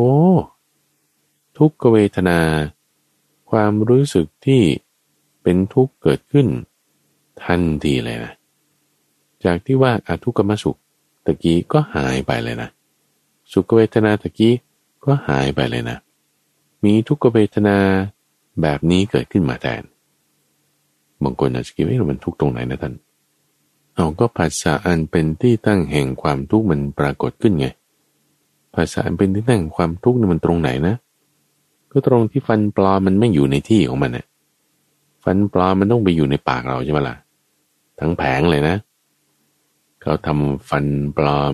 ทุกขเวทนา ความรู้สึกที่เป็นทุกข์เกิดขึ้น ทันทีเลยนะ จากที่ว่าอาทุกขมสุขตะกี้ก็หายไปเลยนะ สุขเวทนาตะกี้ ก็หายไปเลยนะ มีทุกขเวทนาแบบนี้เกิดขึ้นมาแทน บางคนอาจจะคิดว่ามันทุกตรงไหนนะท่าน เอาก็ภาษาอันเป็นที่ตั้งแห่งความทุกข์มันปรากฏขึ้นไง ภาษาอันเป็นที่ตั้งความทุกข์นี่มันตรงไหนนะ ก็ตรงที่ฟันปลอมมันไม่อยู่ในที่ของมันน่ะฟันปลอมมันต้องไปอยู่ในปากเราใช่ไหมล่ะ ทั้งแผงเลยนะ เขาทำฟันปลอม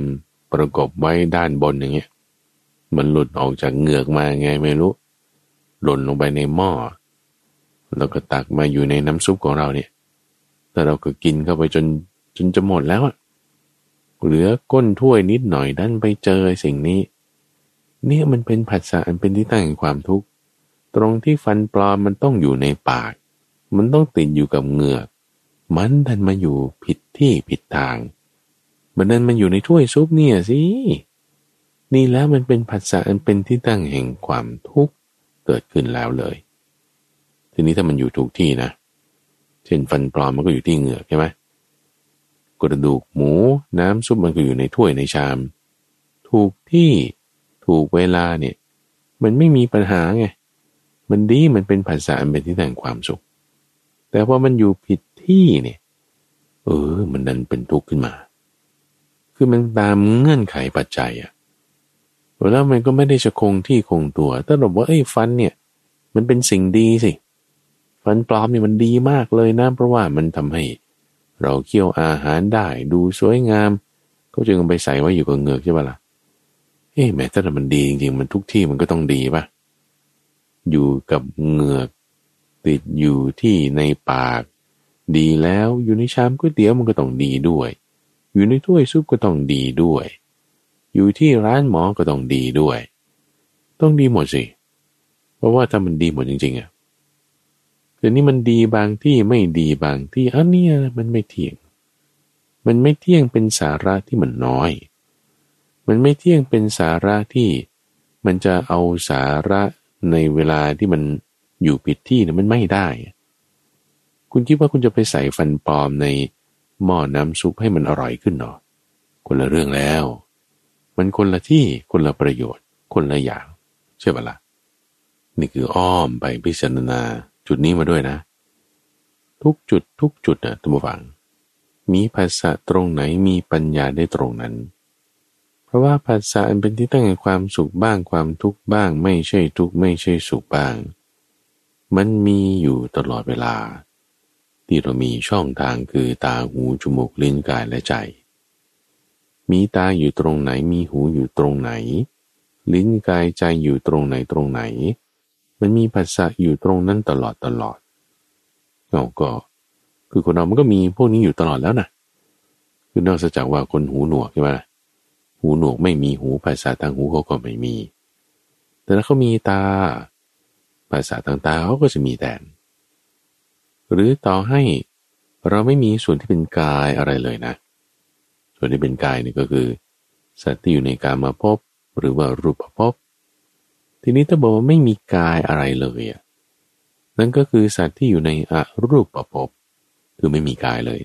ประกบไว้ด้านบนอย่างเงี้ย มันหลุดออกจากเหงือกมาไงไม่รู้ หล่นลงไปในหม้อ แล้วก็ตักมาอยู่ในน้ำซุปของเราเนี่ย แต่เราก็กินเข้าไปจนจนจะหมดแล้วอะเหลือก้นถ้วยนิดหน่อยดันไปเจอสิ่งนี้ เนี่ยมันเป็นผัสสะอันเป็นที่ตั้งแห่งความทุกข์ ตรงที่ฟันปลอมมันต้องอยู่ในปาก มันต้องติดอยู่กับเหงือก มันดันมาอยู่ผิดที่ผิดทาง มันดันมันอยู่ในถ้วยซุปเนี่ยสิ นี่แล้วมันเป็นผัสสะอันเป็นที่ตั้งแห่งความทุกข์เกิดขึ้นแล้วเลย ทีนี้ถ้ามันอยู่ถูกที่นะ เช่นฟันปลอมมันก็อยู่ที่เหงือกใช่ไหมกระดูกหมูน้ำซุปมันก็อยู่ในถ้วยในชาม ถูกที่ถูกเวลาเนี่ย มันไม่มีปัญหาไง มันดีมันเป็นภาษาเป็นที่แต่งความสุข แต่พอมันอยู่ผิดที่เนี่ย เออ มันดันเป็นทุกข์ขึ้นมา คือมันตามเงื่อนไขปัจจัยอะ แล้วมันก็ไม่ได้จะคงที่คงตัว ถ้าบอกว่าไอ้ฟันเนี่ย มันเป็นสิ่งดีสิ ฟันปลอมเนี่ยมันดีมากเลยนะ เพราะว่ามันทำให้ เราเคี่ยวอาหารได้ดูสวยงาม ก็จึงไปใส่ไว้อยู่กับเงือกใช่ปะละ่ะเอ๊ะแม้ถ้ามันดีจริงๆมันทุกที่มันก็ต้องดีปะอยู่กับเงือก ติดอยู่ที่ในปาก ดีแล้วอยู่ในชามก๋วยเตี๋ยวมันก็ต้องดีด้วย อยู่ในถ้วยซุปก็ต้องดีด้วย อยู่ที่ร้านหมอก็ต้องดีด้วย ต้องดีหมดสิ เพราะว่าถ้ามันดีหมดจริงๆอะแต่นี่มันดีบางที่ไม่ดีบางที่อันนี้มันไม่เที่ยง มันไม่เที่ยงเป็นสาระที่มันน้อย มันไม่เที่ยงเป็นสาระที่มันจะเอาสาระในเวลาที่มันอยู่ผิดที่เนี่ยมันไม่ได้ คุณคิดว่าคุณจะไปใส่ฟันปลอมในหม้อน้ำซุปให้มันอร่อยขึ้นเนาะคนละเรื่องแล้ว มันคนละที่คนละประโยชน์ คนละอย่าง ใช่ปะละ่ะนี่คืออ้อมไปพิจารณาจุดนี้มาด้วยนะ ทุกจุดทุกจุดนะท่านผู้ฟัง มีภาษาตรงไหนมีปัญญาได้ตรงนั้น เพราะว่าภาษาอันเป็นที่ตั้งแห่งความสุขบ้างความทุกข์บ้าง ไม่ใช่ทุกข์ไม่ใช่สุขบ้าง มันมีอยู่ตลอดเวลา ที่เรามีช่องทางคือตาหูจมูกลิ้นกายและใจ มีตาอยู่ตรงไหน มีหูอยู่ตรงไหน ลิ้นกายใจอยู่ตรงไหนตรงไหน มันมีภาษาอยู่ตรงนั้นตลอดตลอดเราก็ คือคนเรามันก็มีพวกนี้อยู่ตลอดแล้วนะคือนอกจากว่าคนหูหนวกใช่ไหมหูหนวกไม่มีหูภาษาทางหูเขาก็ไม่มี แต่ถ้าเขามีตา ภาษาทางตาเขาก็จะมีแทนหรือต่อให้เราไม่มีส่วนที่เป็นกายอะไรเลยนะ ส่วนที่เป็นกายนี่ก็คือ สัตว์ที่อยู่ในการมาพบหรือว่ารูปภพทีนี้ถ้าบอกว่าไม่มีกายอะไรเลยอะนั่นก็คือสัตว์ที่อยู่ในอรูปประพบคือไม่มีกายเลย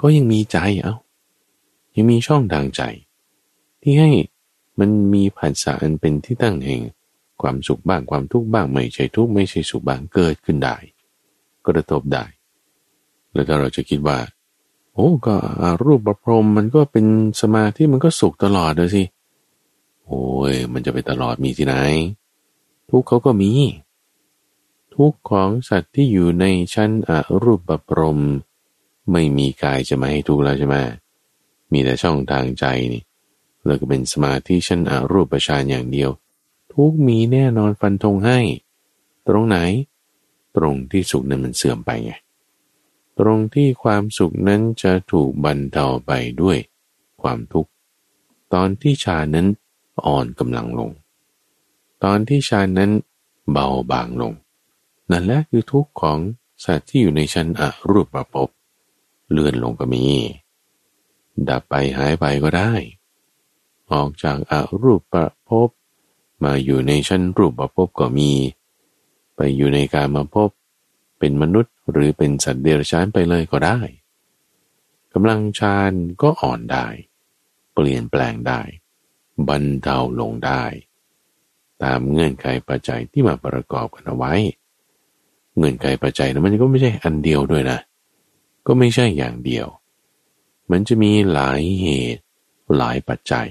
ก็ยังมีใจเอา้ายังมีช่องทางใจ ที่ให้มันมีผัสสะอันเป็นที่ตั้งแห่ง ความสุขบ้างความทุกข์บ้างไม่ใช่ทุกข์ไม่ใช่สุขบ้างเกิดขึ้นได้กระทบได้ แล้วถ้าเราจะคิดว่า โอ้ก็รูปประพรมมันก็เป็นสมาธิมันก็สุขตลอดเลยสิ โอ้ย มันจะไปตลอดมีที่ไหน ทุกเขาก็มี ทุกของสัตว์ที่อยู่ในชั้นอรูปประพรม ไม่มีกายจะมาให้ทุกแล้วใช่ไหมมีแต่ช่องทางใจนี่แล้วก็เป็นสมาธิชั้นอรูปฌานอย่างเดียว ทุกมีแน่นอนฟันธงให้ ตรงไหน ตรงที่สุขนั้นมันเสื่อมไปไง ตรงที่ความสุขนั้นจะถูกบรรเทาไปด้วยความทุกข์ ตอนที่ชานั้นอ่อนกำลังลง ตอนที่ฌานนั้นเบาบางลง นั่นแหละคือทุกข์ของสัตว์ที่อยู่ในชั้นอรูปประพบเลื่อนลงก็มี ดับไปหายไปก็ได้ ออกจากอารูปประพบมาอยู่ในชั้นรูปประพบก็มี ไปอยู่ในการมาพบ เป็นมนุษย์หรือเป็นสัตว์เดรัจฉานไปเลยก็ได้กำลังฌานก็อ่อนได้ เปลี่ยนแปลงได้ บรรเทาลงได้ ตามเงื่อนไขปัจจัยที่มาประกอบกันเอาไว้ เงื่อนไขปัจจัยนะมันก็ไม่ใช่อันเดียวด้วยนะ ก็ไม่ใช่อย่างเดียว มันจะมีหลายเหตุหลายปัจจัย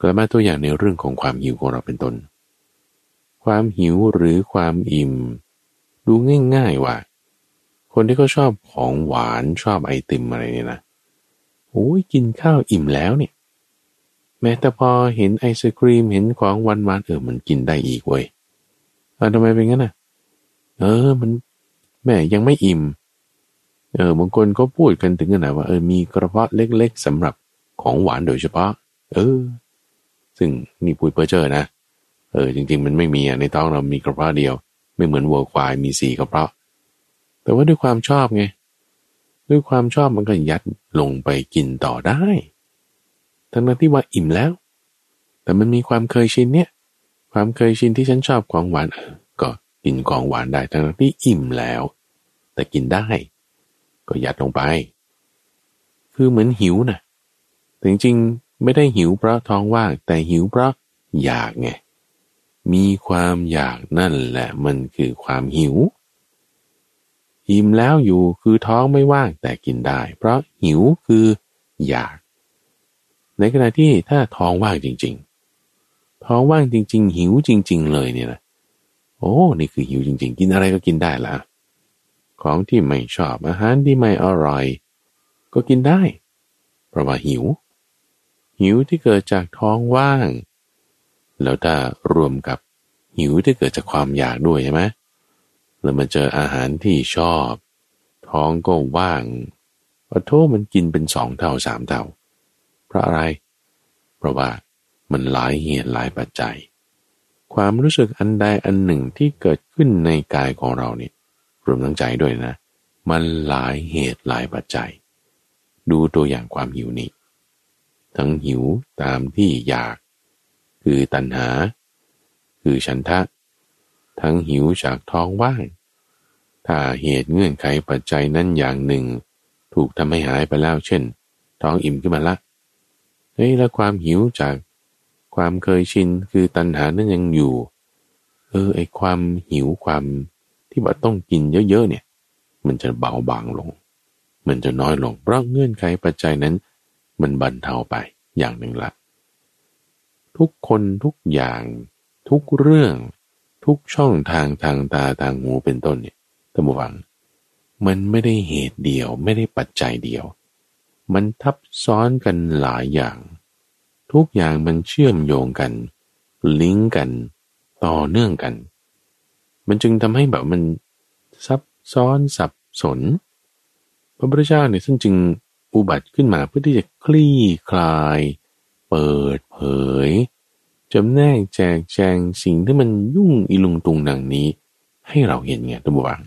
กลับมาตัวอย่างในเรื่องของความหิวของเราเป็นต้น ความหิวหรือความอิ่ม ดูง่าย ๆว่า คนที่เขาชอบของหวานชอบไอติมอะไรเนี่ยนะโอ้ยกินข้าวอิ่มแล้วเนี่ย แม้แต่พอเห็นไอศครีมเห็นของวันวานเออมันกินได้อีกเว้ยเออทำไมเป็นงั้นอะ เออมันแม่ยังไม่อิ่ม เออบางคนก็พูดกันถึงขนาดว่าเออมีกระเพาะเล็กๆสำหรับของหวานโดยเฉพาะ เออ ซึ่งนี่พูดเพื่อเจอนะ เออจริง ๆ มันไม่มีอะในท้องเรามีกระเพาะเดียว ไม่เหมือนวัวควายมีสีกระเพราะ แต่ว่าด้วยความชอบไง ด้วยความชอบมันก็ยัดลงไปกินต่อได้ ทั้งนั้นที่ว่าอิ่มแล้ว แต่มันมีความเคยชินเนี่ย ความเคยชินที่ฉันชอบของหวานก็กินของหวานได้ ทั้งที่อิ่มแล้ว แต่กินได้ ก็ยัดลงไป คือเหมือนหิวนะแต่จริงๆไม่ได้หิวเพราะท้องว่าง แต่หิวเพราะอยากไง มีความอยากนั่นแหละมันคือความหิว อิ่มแล้วอยู่คือท้องไม่ว่างแต่กินได้ เพราะหิวคืออยาก ในขณะที่ถ้าท้องว่างจริง ๆ ท้องว่างจริง ๆ หิวจริง ๆ เลยเนี่ยนะโอ้นี่คือหิวจริง ๆ กินอะไรก็กินได้ละของที่ไม่ชอบอาหารที่ไม่อร่อย ก็กินได้ เพราะว่าหิว หิวที่เกิดจากท้องว่าง แล้วถ้ารวมกับหิวที่เกิดจากความอยากด้วยใช่ไหมแล้วมาเจออาหารที่ชอบ ท้องก็ว่างพอโทมันกินเป็นสองเท่าสามเท่า เพราะอะไร เพราะว่ามันหลายเหตุหลายปัจจัย ความรู้สึกอันใดอันหนึ่งที่เกิดขึ้นในกายของเราเนี่ยรวมทั้งใจด้วยนะ มันหลายเหตุหลายปัจจัย ดูตัวอย่างความหิวนี้ ทั้งหิวตามที่อยาก คือตัณหา คือฉันทะ ทั้งหิวจากท้องว่าง ถ้าเหตุเงื่อนไขปัจจัยนั้นอย่างหนึ่ง ถูกทำให้หายไปแล้วเช่น ท้องอิ่มขึ้นมาละเฮ้ยแล้วความหิวจากความเคยชินคือตัณหานั้นยังอยู่ เออไอความหิวความที่ว่าต้องกินเยอะๆเนี่ย มันจะเบาบางลง มันจะน้อยลงเพราะเงื่อนไขปัจจัยนั้น มันบรรเทาไปอย่างหนึ่งละ ทุกคนทุกอย่าง ทุกเรื่อง ทุกช่องทางทางตาทางหูเป็นต้นเนี่ยท่านผู้ฟัง มันไม่ได้เหตุเดียวไม่ได้ปัจจัยเดียว มันทับซ้อนกันหลายอย่าง ทุกอย่างมันเชื่อมโยงกัน ลิงก์กัน ต่อเนื่องกัน มันจึงทำให้แบบมันซับซ้อนสับสน พระพุทธเจ้าเนี่ยท่านจึงอุบัติขึ้นมาเพื่อที่จะคลี่คลาย เปิดเผยจำแนกแจกแจงสิ่งที่มันยุ่งอีลุงตุงนังนี้ ให้เราเห็นไงตัวบัง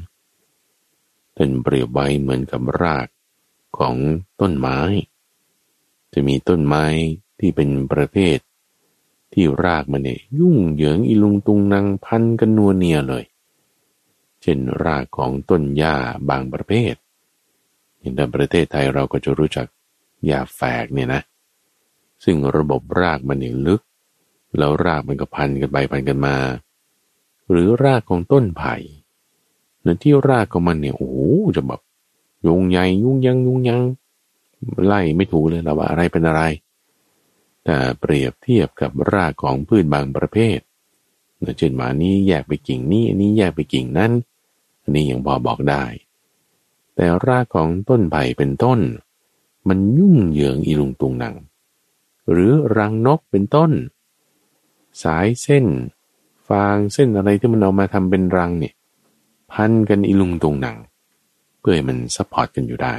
ท่านเปรียบไว้เหมือนกับรากของต้นไม้ จะมีต้นไม้ที่เป็นประเภท ที่รากมันเนี่ยยุ่งเหยิงอีลุงตุงนางพันกันนัวเนียเลย เช่นรากของต้นหญ้าบางประเภทอย่างในประเทศไทยเราก็จะรู้จักหญ้าแฝกเนี่ยนะ ซึ่งระบบรากมันเนี่ยลึก แล้วรากมันก็พันกันไปพันกันมา หรือรากของต้นไผ่ในที่รากของมันเนี่ยโอ้จะแบบยุงใหญ่ยุ่งยังยุ่งยังไล่ไม่ถูกเลยเราว่าอะไรเป็นอะไร แต่เปรียบเทียบกับรากของพืชบางประเภทเช่นหมานี้แยกไปกิ่งนี้อันนี้แยกไปกิ่งนั้นอันนี้ยังพอบอกได้ แต่รากของต้นไผ่เป็นต้น มันยุ่งเหยิงอีลุงตุงนัง หรือรังนกเป็นต้น สายเส้น ฟางเส้นอะไรที่มันเอามาทำเป็นรังเนี่ยพันกันอีลุงตุงนัง เพื่อให้มัน support กันอยู่ได้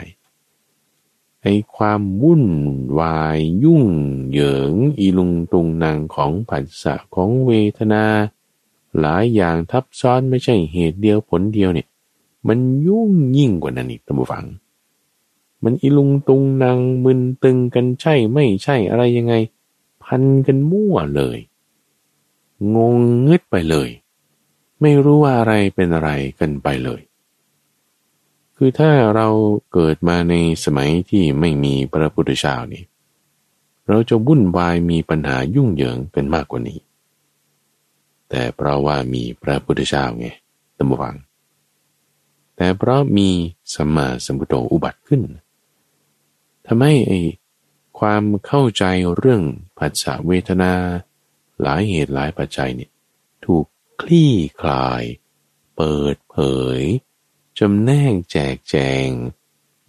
ไอ้ความวุ่นวายยุ่งเหยิงอีลุงตุงนางของผัสสะของเวทนา หลายอย่างทับซ้อนไม่ใช่เหตุเดียวผลเดียวเนี่ย มันยุ่งยิ่งกว่านั้นอีกท่านผู้ฟัง มันอีลุงตุงนางมึนตึงกันใช่ไม่ใช่อะไรยังไง พันกันมั่วเลย งงงึดไปเลย ไม่รู้ว่าอะไรเป็นอะไรกันไปเลย คือถ้าเราเกิดมาในสมัยที่ไม่มีพระพุทธเจ้านี่เราจะวุ่นวายมีปัญหายุ่งเหยิงกันมากกว่านี้ แต่เพราะว่ามีพระพุทธเจ้าไงตั้งวังแต่เพราะมีสัมมาสัมพุทโธอุบัติขึ้น ทำให้ไอ้ความเข้าใจเรื่องผัสสะเวทนา หลายเหตุหลายปัจจัยเนี่ยถูกคลี่คลาย เปิดเผยจำแนกแจกแจง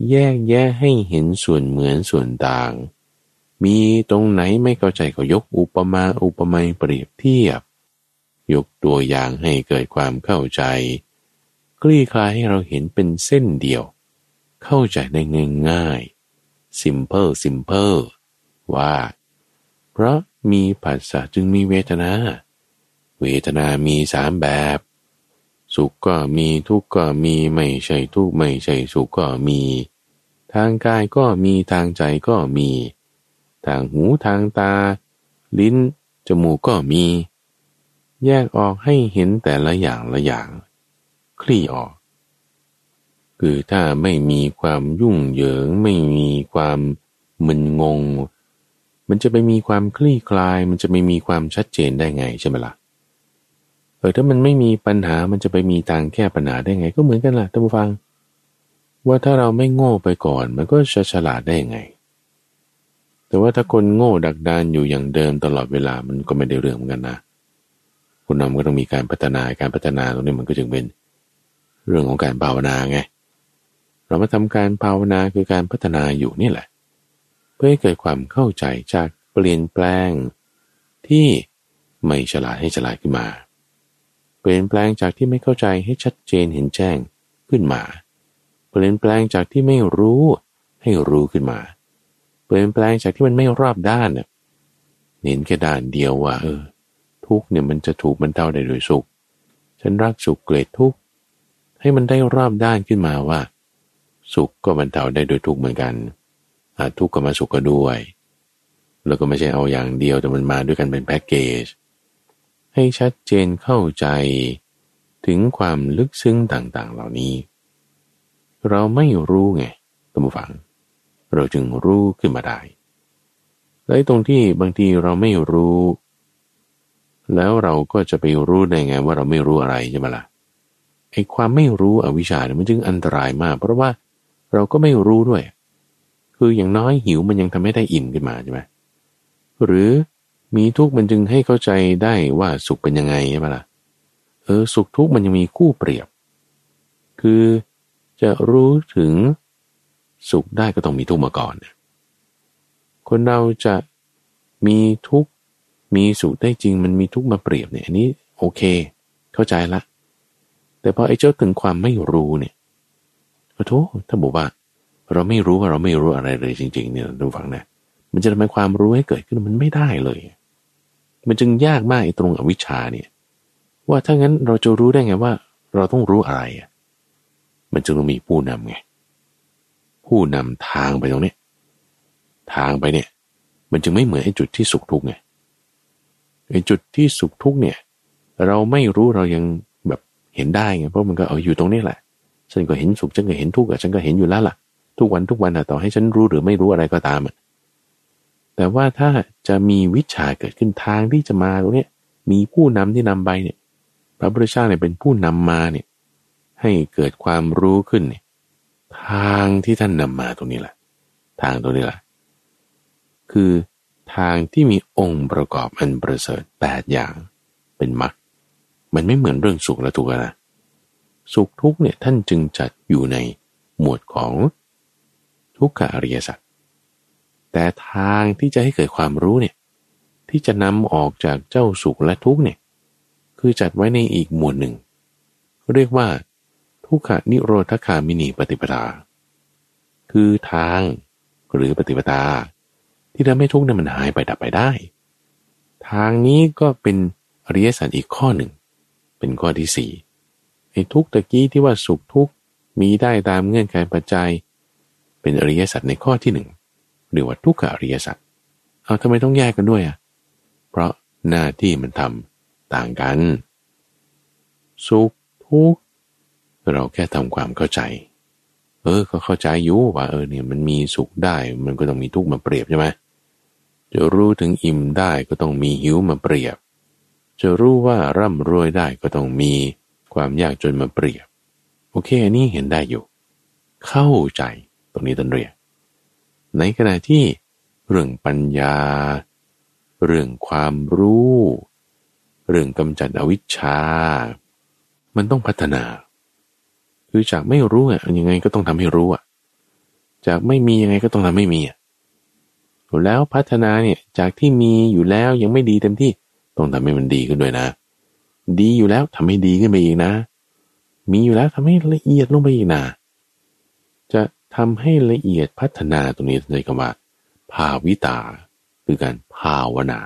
แยกแยะให้เห็นส่วนเหมือนส่วนต่าง มีตรงไหนไม่เข้าใจก็ยกอุปมาอุปไมยเปรียบเทียบ ยกตัวอย่างให้เกิดความเข้าใจ คลี่คลายให้เราเห็นเป็นเส้นเดียว เข้าใจได้ง่ายๆ simple simple ว่า เพราะมีผัสสะจึงมีเวทนา เวทนามีสามแบบ สุขก็มีทุกข์ก็มีไม่ใช่ทุกข์ไม่ใช่สุขก็มี ทางกายก็มีทางใจก็มี ทางหูทางตา ลิ้น จมูกก็มี แยกออกให้เห็นแต่ละอย่างละอย่าง คลี่ออก คือถ้าไม่มีความยุ่งเหยิง ไม่มีความมึนงง มันจะไปมีความคลี่คลาย มันจะไม่มีความชัดเจนได้ไงใช่ไหมละ่ะเออถ้ามันไม่มีปัญหามันจะไปมีทางแก้ปัญหาได้ไง ก็เหมือนกันล่ะท่านผู้ฟัง ว่าถ้าเราไม่โง่ไปก่อน มันก็จะฉลาดได้ไง แต่ว่าถ้าคนโง่ดักดานอยู่อย่างเดิมตลอดเวลามันก็ไม่ได้เรื่องเหมือนกันนะคุณนำก็ต้องมีการพัฒนาการพัฒนาตรงนี้มันก็จึงเป็นเรื่องของการภาวนาไง เรามาทำการภาวนาคือการพัฒนาอยู่นี่แหละ เพื่อให้เกิดความเข้าใจจากเปลี่ยนแปลง ที่ไม่ฉลาดให้ฉลาดขึ้นมา เปลี่ยนแปลงจากที่ไม่เข้าใจให้ชัดเจนเห็นแจ้งขึ้นมา เปลี่ยนแปลงจากที่ไม่รู้ให้รู้ขึ้นมา เปลี่ยนแปลงจากที่มันไม่รอบด้านเนี่ยเน้นแค่ด้านเดียวว่าเออ ทุกเนี่ยมันจะถูกมันเท่าได้โดยสุข ฉันรักสุขเกลียดทุกให้มันได้รอบด้านขึ้นมาว่า สุขก็มันเท่าได้โดยทุกเหมือนกันทุกข์ก็มาสุขก็ด้วย แล้วก็ไม่ใช่เอาอย่างเดียวแต่มันมาด้วยกันเป็นแพ็กเกจ ให้ชัดเจนเข้าใจถึงความลึกซึ้งต่างๆ เหล่านี้ เราไม่รู้ไงตัมฟัง เราจึงรู้ขึ้นมาได้ และตรงที่บางทีเราไม่รู้ แล้วเราก็จะไปรู้ได้ไงว่าเราไม่รู้อะไรใช่ไหมละ่ะไอ้ความไม่รู้อวิชชาเนี่ยมันจึงอันตรายมาก เพราะว่า เราก็ไม่รู้ด้วย คืออย่างน้อยหิวมันยังทำให้ได้อิ่มขึ้นมาใช่ไหมหรือมีทุกข์มันจึงให้เข้าใจได้ว่าสุขเป็นยังไงใช่ไหมล่ะ เออสุขทุกข์มันยังมีคู่เปรียบ คือจะรู้ถึงสุขได้ก็ต้องมีทุกข์มาก่อน คนเราจะมีทุกข์มีสุขได้จริง มันมีทุกข์มาเปรียบเนี่ยอันนี้โอเค เข้าใจละ แต่พอไอ้เจ้าถึงความไม่รู้เนี่ย ขอโทถ้าบอกว่า เราไม่รู้ว่าเราไม่รู้อะไรเลยจริง ๆ เนี่ยดูฟังนะมันจะทำให้ความรู้ให้เกิดขึ้นมันไม่ได้เลย มันจึงยากมากไอ้ตรงอวิชชาเนี่ย ว่าถ้างั้นเราจะรู้ได้ไงว่า เราต้องรู้อะไรอะมันจึงต้องมีผู้นำไงผู้นำทางไปตรงนี้ทางไปเนี่ย มันจึงไม่เหมือนไอ้จุดที่สุขทุกข์ไงไอ้จุดที่สุขทุกข์เนี่ย เราไม่รู้เรายังแบบเห็นได้ไงเพราะมันก็เอาอยู่ตรงนี้แหละ ฉันก็เห็นสุขฉันก็เห็นทุกข์ฉันก็เห็นอยู่แล้วล่ะ ทุกวันทุกวันต่อให้ฉันรู้หรือไม่รู้อะไรก็ตามแต่ว่าถ้าจะมีวิชาเกิดขึ้นทางที่จะมาตรงนี้มีผู้นำที่นำไปเนี่ย พระพุทธเจ้าเนี่ยเป็นผู้นำมาเนี่ย ให้เกิดความรู้ขึ้นเนี่ยทางที่ท่านนำมาตรงนี้แหละ ทางตรงนี้แหละ คือทางที่มีองค์ประกอบอันประเสริฐแปดอย่างเป็นมรรคมันไม่เหมือนเรื่องสุขและทุกข์นะ สุขทุกเนี่ยท่านจึงจัดอยู่ในหมวดของทุกขอริยสัจแต่ทางที่จะให้เกิดความรู้เนี่ยที่จะนำออกจากเจ้าสุขและทุกเนี่ยคือจัดไว้ในอีกหมวดหนึ่ง เรียกว่า ทุกขนิโรธคามินีปฏิปทา คือทางหรือปฏิปทา ที่ทำให้ทุกเนี่ยมันหายไปดับไปได้ ทางนี้ก็เป็นอริยสัจอีกข้อหนึ่ง เป็นข้อที่สี่ ไอ้ทุกตะกี้ที่ว่าสุขทุกมีได้ตามเงื่อนไขปัจจัย เป็นอริยสัจในข้อที่หนึ่งหรือว่าทุกขอริยสัจเอาทำไมต้องแยกกันด้วยอะเพราะหน้าที่มันทำต่างกัน สุขทุกเราแค่ทำความเข้าใจ เออก็เข้าใจอยู่ว่าเออเนี่ยมันมีสุขได้ มันก็ต้องมีทุกข์มาเปรียบใช่ไหมจะรู้ถึงอิ่มได้ก็ต้องมีหิวมาเปรียบ จะรู้ว่าร่ำรวยได้ก็ต้องมี ความยากจนมาเปรียบ โอเคอันนี้เห็นได้อยู่ เข้าใจตรงนี้ตนเรียกในขณะที่เรื่องปัญญา เรื่องความรู้ เรื่องกำจัดอวิชชา มันต้องพัฒนา คือจากไม่รู้อะยังไงก็ต้องทำให้รู้อะจากไม่มียังไงก็ต้องทำให้มีอะแล้วพัฒนาเนี่ยจากที่มีอยู่แล้วยังไม่ดีเต็มที่ต้องทำให้มันดีขึ้นด้วยนะ ดีอยู่แล้วทำให้ดีขึ้นไปอีกนะ มีอยู่แล้วทำให้ละเอียดลงไปอีกนะ จะทำให้ละเอียดพัฒนาตรงนี้ในคำว่า ภาวิตา คือการภาวนา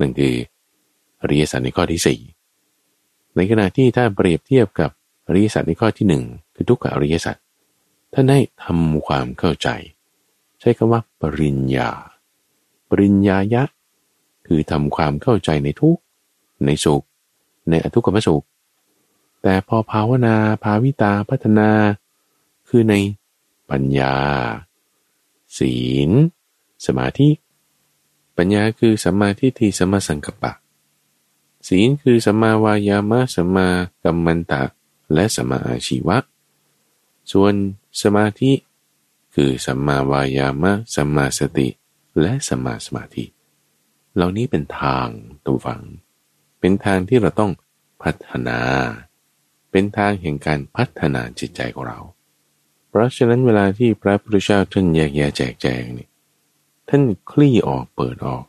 นั่นคืออริยสัจในข้อที่สี่ในขณะที่ถ้าเปรียบเทียบกับอริยสัจในข้อที่หนึ่งคือทุกขอริยสัจท่านได้ทำความเข้าใจ ใช้คำว่าปริญญา ปริญญายะ คือทำความเข้าใจในทุกในสุข ในอทุกขมสุข แต่พอภาวนาภาวิตาพัฒนา คือในปัญญา ศีล สมาธิ ปัญญาคือสัมมาทิฏฐิสัมมาสังกัปปะ ศีลคือสัมมาวายามะสัมมากัมมันตะ และสัมมาอาชีวะ ส่วนสมาธิ คือสัมมาวายามะสัมมาสติ และสัมมาสมาธิ เหล่านี้เป็นทางตัวฝัง เป็นทางที่เราต้องพัฒนา เป็นทางแห่งการพัฒนาจิตใจของเรา เพราะฉะนั้นเวลาที่พระพุทธเจ้าท่านแยกแยะแจกแจงนี่ท่านคลี่ออกเปิดออก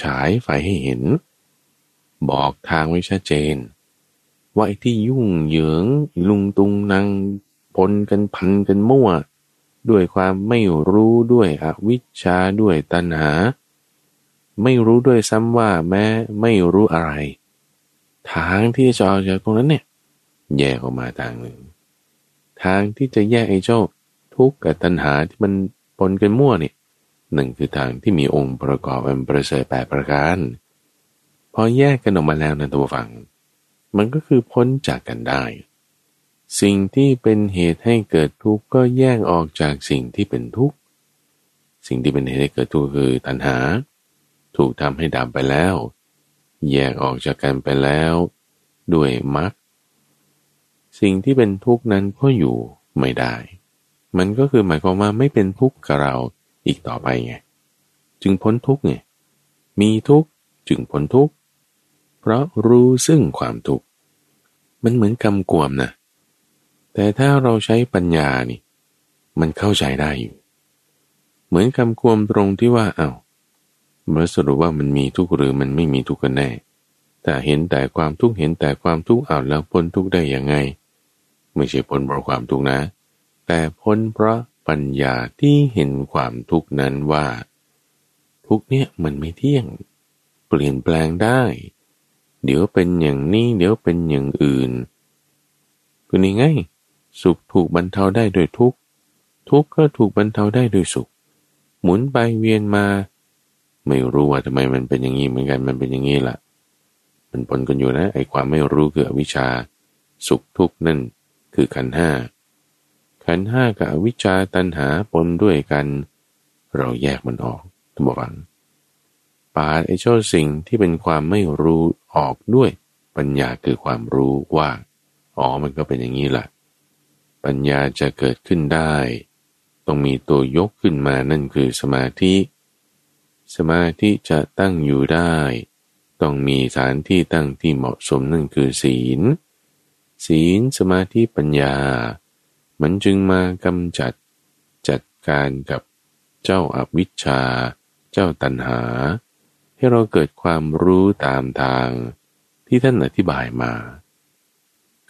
ฉายไฟให้เห็น บอกทางไว้ชัดเจน ว่าไอ้ที่ยุ่งเหยิง ลุงตุงนางปนกันพันกันมั่ว ด้วยความไม่รู้ด้วยอวิชชาด้วยตัณหา ไม่รู้ด้วยซ้ำว่าแม้ไม่รู้อะไร ทางที่จะออกจากตรงนั้นเนี่ย แยกออกมาทางหนึ่ง ทางที่จะแยกไอ้เจ้าทุกข์กับตัณหาที่มันปนกันมั่วเนี่ยหนึ่งคือทางที่มีองค์ประกอบอันประเสริฐแปดประการ พอแยกกันออกมาแล้วนะตัวฟัง มันก็คือพ้นจากกันได้ สิ่งที่เป็นเหตุให้เกิดทุกข์ก็แยกออกจากสิ่งที่เป็นทุกข์ สิ่งที่เป็นเหตุให้เกิดทุกข์คือตัณหา ถูกทำให้ดับไปแล้ว แยกออกจากกันไปแล้ว ด้วยมรรคสิ่งที่เป็นทุกข์นั้นก็อยู่ไม่ได้ มันก็คือหมายความว่าไม่เป็นทุกข์กับเราอีกต่อไปไง จึงพ้นทุกข์ไง มีทุกข์จึงพ้นทุกข์ เพราะรู้ซึ่งความทุกข์ มันเหมือนกำกวมนะ แต่ถ้าเราใช้ปัญญานี่ มันเข้าใจได้อยู่ เหมือนคำควมตรงที่ว่าเอา้า มื่อสรุปว่ามันมีทุกข์หรือมันไม่มีทุกข์กันแน่ แต่เห็นแต่ความทุกข์เห็นแต่ความทุกข์เอาแล้วพ้นทุกข์ได้ยังไง ไม่ใช่พ้นเพราะความทุกข์นะ แต่พ้นเพราะปัญญาที่เห็นความทุกข์นั้นว่า ทุกเนี่ยมันไม่เที่ยง เปลี่ยนแปลงได้ เดี๋ยวเป็นอย่างนี้เดี๋ยวเป็นอย่างอื่นคือนี่ไง สุขถูกบรรเทาได้โดยทุกทุกก็ถูกบรรเทาได้โดยสุข หมุนไปเวียนมา ไม่รู้ว่าทำไมมันเป็นอย่างนี้เหมือนกันมันเป็นอย่างนี้ล่ะ มันปนกันอยู่นะไอ้ความไม่รู้คืออวิชชา สุขทุกข์นั่นคือขันห้าขันห้ากับอวิชชาตันหาปนด้วยกัน เราแยกมันออกทุกฝังปาดไอ้เจ้าสิ่งที่เป็นความไม่รู้ออกด้วย ปัญญาคือความรู้ว่าอ๋อมันก็เป็นอย่างนี้แหละปัญญาจะเกิดขึ้นได้ ต้องมีตัวยกขึ้นมานั่นคือสมาธิ สมาธิจะตั้งอยู่ได้ ต้องมีฐานที่ตั้งที่เหมาะสมนั่นคือศีล ศีลสมาธิปัญญา มันจึงมากำจัดจัดการกับเจ้าอาวิชชา เจ้าตัณหา ให้เราเกิดความรู้ตามทางที่ท่านอธิบายมา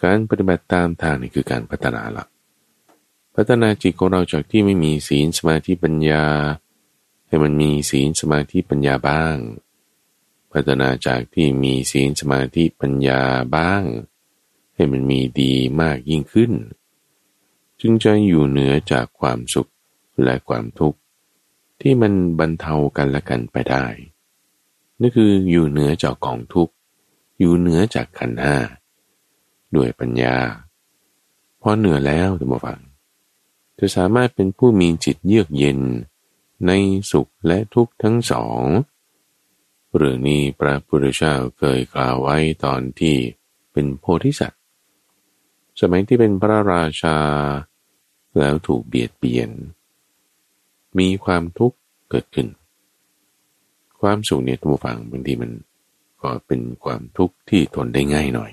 การปฏิบัติตามทางนี่คือการพัฒนาละพัฒนาจิตของเราจากที่ไม่มีศีลสมาธิปัญญา ให้มันมีศีลสมาธิปัญญาบ้าง พัฒนาจากที่มีศีลสมาธิปัญญาบ้าง ให้มันมีดีมากยิ่งขึ้น จึงจะอยู่เหนือจากความสุขและความทุกข์ ที่มันบรรเทากันและกันไปได้ นั่นคืออยู่เหนือจากกองทุกข์ อยู่เหนือจากขันห้าด้วยปัญญา พอเหนือแล้วท่านผู้ฟังจะสามารถเป็นผู้มีจิตเยือกเย็น ในสุขและทุกข์ทั้งสอง เรื่องนี้พระพุทธเจ้าเคยกล่าวไว้ตอนที่เป็นโพธิสัตว์ สมัยที่เป็นพระราชา แล้วถูกเบียดเบียน มีความทุกข์เกิดขึ้น ความสุขเนี่ยทุกฝังบางทีมันก็เป็นความทุกข์ที่ทนได้ง่ายหน่อย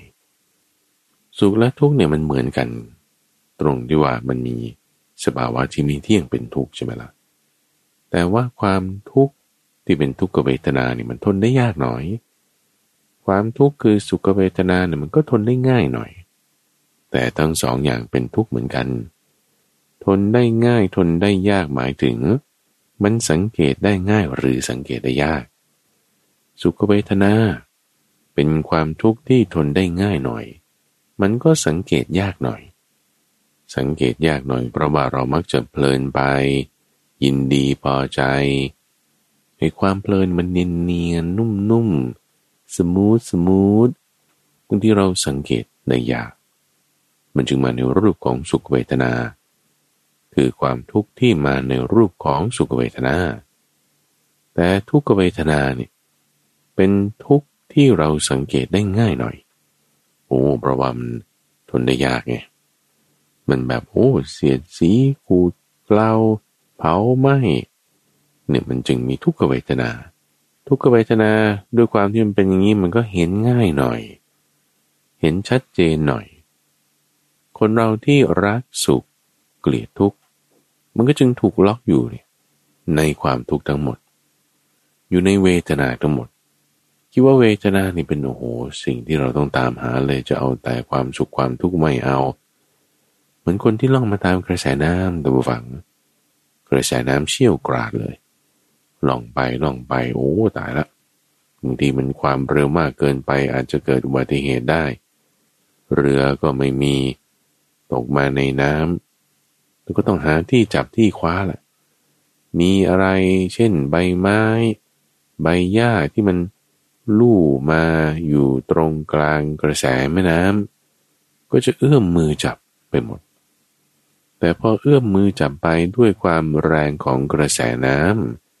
สุขและทุกข์เนี่ยมันเหมือนกัน ตรงที่ว่ามันมีสภาวะที่มีเที่ยงเป็นทุกข์ใช่ไหมละ่ะ แต่ว่าความทุกข์ที่เป็นทุกขเวทนาเนี่ยมันทนได้ยากหน่อย ความทุกข์คือสุขเวทนาเนี่ยมันก็ทนได้ง่ายหน่อย แต่ทั้งสองอย่างเป็นทุกข์เหมือนกัน ทนได้ง่ายทนได้ยากหมายถึง มันสังเกตได้ง่ายหรือสังเกตได้ยาก สุขเวทนา เป็นความทุกข์ที่ทนได้ง่ายหน่อย มันก็สังเกตยากหน่อย สังเกตยากหน่อยเพราะว่าเรามักจะเพลินไป ยินดีพอใจในความเพลินมันเนียนเนียนนุ่มนุ่ม smooth smooth บางทีเราสังเกตได้ยากมันจึงมาในรูปของสุขเวทนา คือความทุกข์ที่มาในรูปของสุขเวทนา แต่ทุกขเวทนาเนี่ยเป็นทุกข์ที่เราสังเกตได้ง่ายหน่อย โอ้ประวัมทนได้ยากไงมันแบบโอ้เสียดสีขูดเกลา เผาไหมเนี่ยมันจึงมีทุกขเวทนา ทุกขเวทนาด้วยความที่มันเป็นอย่างนี้มันก็เห็นง่ายหน่อย เห็นชัดเจนหน่อย คนเราที่รักสุขเกลียดทุกข์มันก็จึงถูกล็อกอยู่ในความทุกข์ทั้งหมด อยู่ในเวทนาทั้งหมดคิดว่าเวทนานี่เป็นโอ้โหสิ่งที่เราต้องตามหาเลยจะเอาแต่ความสุขความทุกข์ไม่เอา เหมือนคนที่ล่องมาตามกระแสน้ำตะบฝัง กระแสน้ำเชี่ยวกราดเลย ล่องไปล่องไปโอ้ตายละบางทีมันความเร็วมากเกินไปอาจจะเกิดอุบัติเหตุได้ เรือก็ไม่มีตกมาในน้ำแล้วก็ต้องหาที่จับที่คว้าแหละมีอะไรเช่นใบไม้ ใบหญ้าที่มันลู่มาอยู่ตรงกลางกระแสแม่น้ำก็จะเอื้อมมือจับไปหมด แต่พอเอื้อมมือจับไปด้วยความแรงของกระแสน้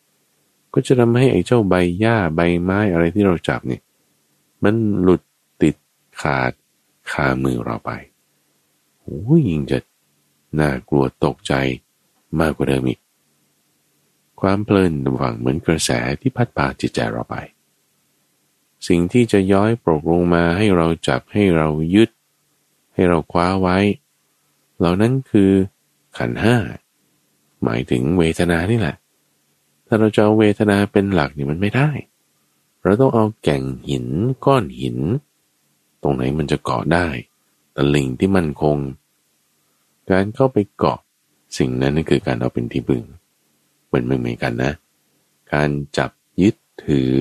ำก็จะทำให้ไอ้เจ้าใบหญ้าใบไม้อะไรที่เราจับนี่มันหลุดติดขาดคามือเราไปโอ้ยยิ่งจะน่ากลัวตกใจมากกว่าเดิมอีก ความเพลินหวังเหมือนกระแสที่พัดพาจิตใจเราไป สิ่งที่จะย้อยปรกลงมาให้เราจับให้เรายึด ให้เราคว้าไว้ เหล่านั้นคือ ขันห้าหมายถึงเวทนานี่แหละ ถ้าเราจะเอาเวทนาเป็นหลักนี่มันไม่ได้ เราต้องเอาแก่งหินก้อนหิน ตรงไหนมันจะเกาะได้ตะลิงที่มั่นคง การเข้าไปเกาะสิ่งนั้นนั่นคือการเอาเป็นที่บึงมันไม่เหมือนกันนะ การจับยึดถือ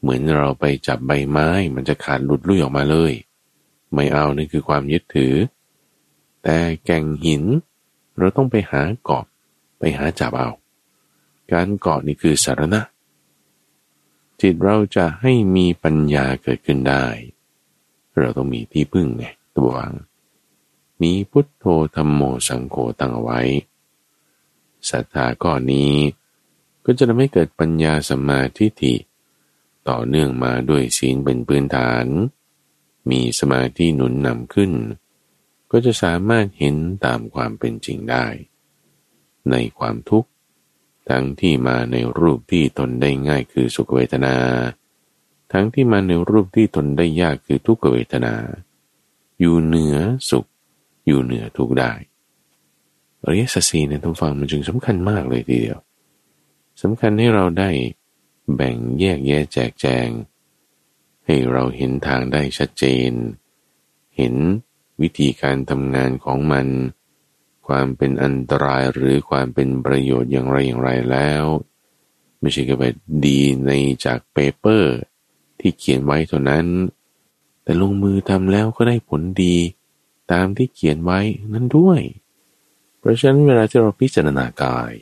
เหมือนเราไปจับใบไม้ มันจะขาดหลุดลุ่ยออกมาเลย ไม่เอานี่นคือความยึดถือ แต่แก่งหิน เราต้องไปหาเกาะไปหาจับเอา การเกาะนี่คือสารณะ จิตเราจะให้มีปัญญาเกิดขึ้นได้ เราต้องมีที่พึ่งไงตัววังมีพุทโธธรรมโมสังโฆตั้งเอาไว้ศรัทธาก้อนนี้ก็จะทำให้เกิดปัญญาสมาธิิต่อเนื่องมาด้วยศีลเป็นพื้นฐาน มีสมาธิหนุนนำขึ้น ก็จะสามารถเห็นตามความเป็นจริงได้ ในความทุกข์ ทั้งที่มาในรูปที่ตนได้ง่ายคือสุขเวทนา ทั้งที่มาในรูปที่ตนได้ยากคือทุกขเวทนา อยู่เหนือสุข อยู่เหนือทุกข์ได้อริยสัจสี่เนี่ยต้องฟังมันจึงสำคัญมากเลยทีเดียวสำคัญให้เราได้แบ่งแยกแยะแจกแจง ให้เราเห็นทางได้ชัดเจน เห็น วิธีการทำงานของมัน ความเป็นอันตรายหรือความเป็นประโยชน์อย่างไรอย่างไรแล้ว ไม่ใช่แค่แบบดีในจากเปเปอร์ที่เขียนไว้เท่านั้น แต่ลงมือทำแล้วก็ได้ผลดี ตามที่เขียนไว้นั้นด้วย เพราะฉะนั้นเวลาที่เราพิจารณากาย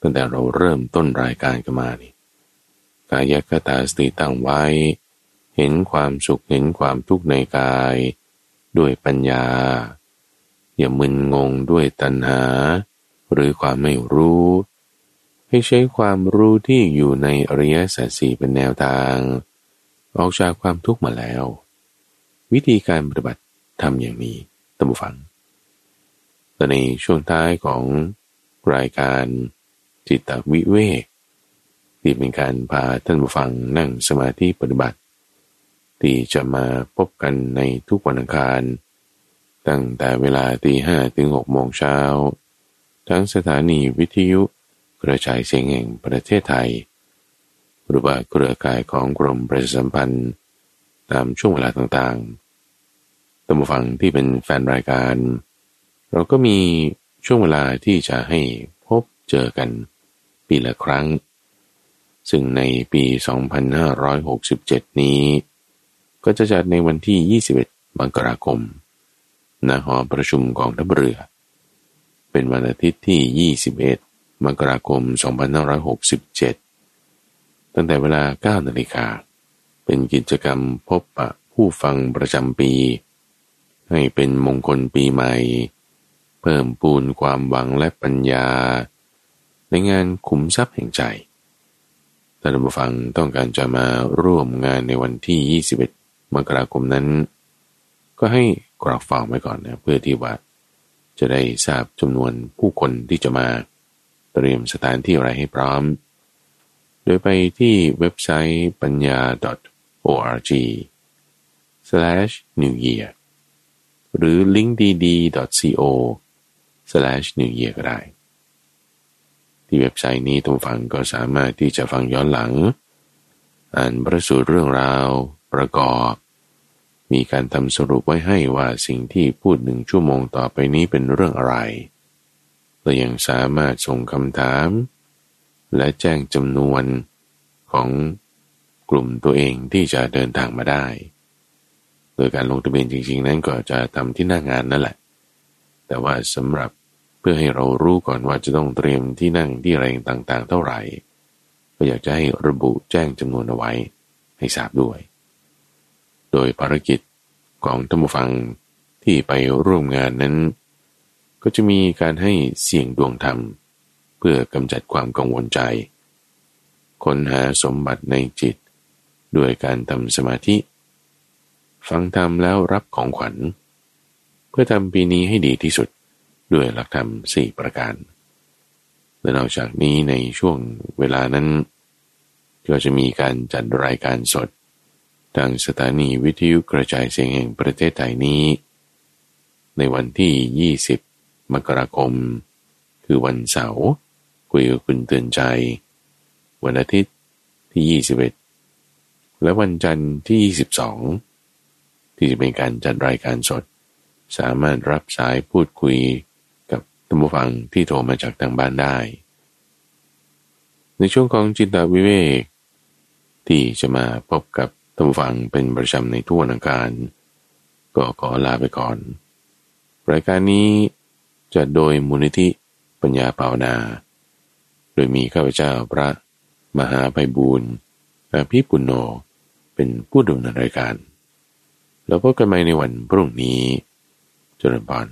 ตั้งแต่เราเริ่มต้นรายการกันมานี่กายคตาสติตั้งไว้ เห็นความสุขเห็นความทุกข์ในกาย ด้วยปัญญา อย่ามึนงงด้วยตัณหา หรือความไม่รู้ ให้ใช้ความรู้ที่อยู่ในอริยสัจสี่เป็นแนวทาง ออกจากความทุกข์มาแล้ว วิธีการปฏิบัติทำอย่างนี้ตั้งฟังแต่ในช่วงท้ายของรายการจิตวิเวกที่เป็นการพาท่านผู้ฟังนั่งสมาธิปฏิบัติ ที่จะมาพบกันในทุกวันอังคาร ตั้งแต่เวลาตีห้าถึงหกโมงเช้า ทั้งสถานีวิทยุกระจายเสียงแห่งประเทศไทย หรือว่าเครือข่ายของกรมประชาสัมพันธ์ ตามช่วงเวลาต่างๆตัมฟังที่เป็นแฟนรายการ เราก็มีช่วงเวลาที่จะให้พบเจอกันปีละครั้ง ซึ่งในปี 2567 นี้ ก็จะจัดในวันที่ 21มกราคมณหอประชุมกองทัพเรือ เป็นวันอาทิตย์ที่ 21 มกราคม 2567 ตั้งแต่เวลา 9 นาฬิกา เป็นกิจกรรมพบปะผู้ฟังประจำปี ให้เป็นมงคลปีใหม่ เพิ่มปูนความหวังและปัญญา ในงานขุมทรัพย์แห่งใจท่านผู้ฟังต้องการจะมาร่วมงานในวันที่21 มกราคมนั้น ก็ให้กรอกฟังไว้ก่อนนะเพื่อที่ว่า จะได้ทราบจำนวนผู้คนที่จะมาเตรียมสถานที่อะไรให้พร้อม โดยไปที่เว็บไซต์ปัญญา .org slash new year หรือ linkdd.co slash new year ก็ได้ ที่เว็บไซต์นี้ทุกฟังก็สามารถที่จะฟังย้อนหลัง อ่านประสูตรเรื่องราว ประกอบ มีการทำสรุปไว้ให้ว่าสิ่งที่พูดหนึ่งชั่วโมงต่อไปนี้เป็นเรื่องอะไรเรายังสามารถส่งคำถาม และแจ้งจำนวนของกลุ่มตัวเองที่จะเดินทางมาได้ โดยการลงทะเบียนจริงๆ นั้นก็จะทำที่หน้างานนั่นแหละ แต่ว่าสำหรับเพื่อให้เรารู้ก่อนว่าจะต้องเตรียมที่นั่งที่อะไรต่างๆ เท่าไหร่ ก็อยากจะให้ระบุแจ้งจำนวนเอาไว้ให้ทราบด้วย โดยภารกิจของท่านผู้ฟังที่ไปร่วมงานนั้น ก็จะมีการให้เสี่ยงดวงธรรม เพื่อกำจัดความกังวลใจ ค้นหาสมบัติในจิต ด้วยการทำสมาธิ ฟังธรรมแล้วรับของขวัญ เพื่อทำปีนี้ให้ดีที่สุดด้วยหลักธรรมสี่ประการ และนอกจากนี้ในช่วงเวลานั้น ก็จะมีการจัดรายการสด ทางสถานีวิทยุกระจายเสียงแห่งประเทศไทยนี้ ในวันที่ 20 มกราคม คือวันเสาร์คุยกับคุณเตือนใจ วันอาทิตย์ที่ 21 และวันจันทร์ที่ 22 ที่จะเป็นการจัดรายการสด สามารถรับสายพูดคุยกับท่านผู้ฟังที่โทรมาจากทางบ้านได้ ในช่วงของจิตวิเวกที่จะมาพบกับ ท่านฟังเป็นประจำในทั่วนาการ ก็ขอลาไปก่อน รายการนี้จะโดยมูลนิธิปัญญาภาวนา โดยมีข้าพเจ้าพระมหาไพบูรณ์อภิปุโนเป็นผู้ดำเนินรายการ แล้วพบกันใหม่ในวันพรุ่งนี้จุลปอน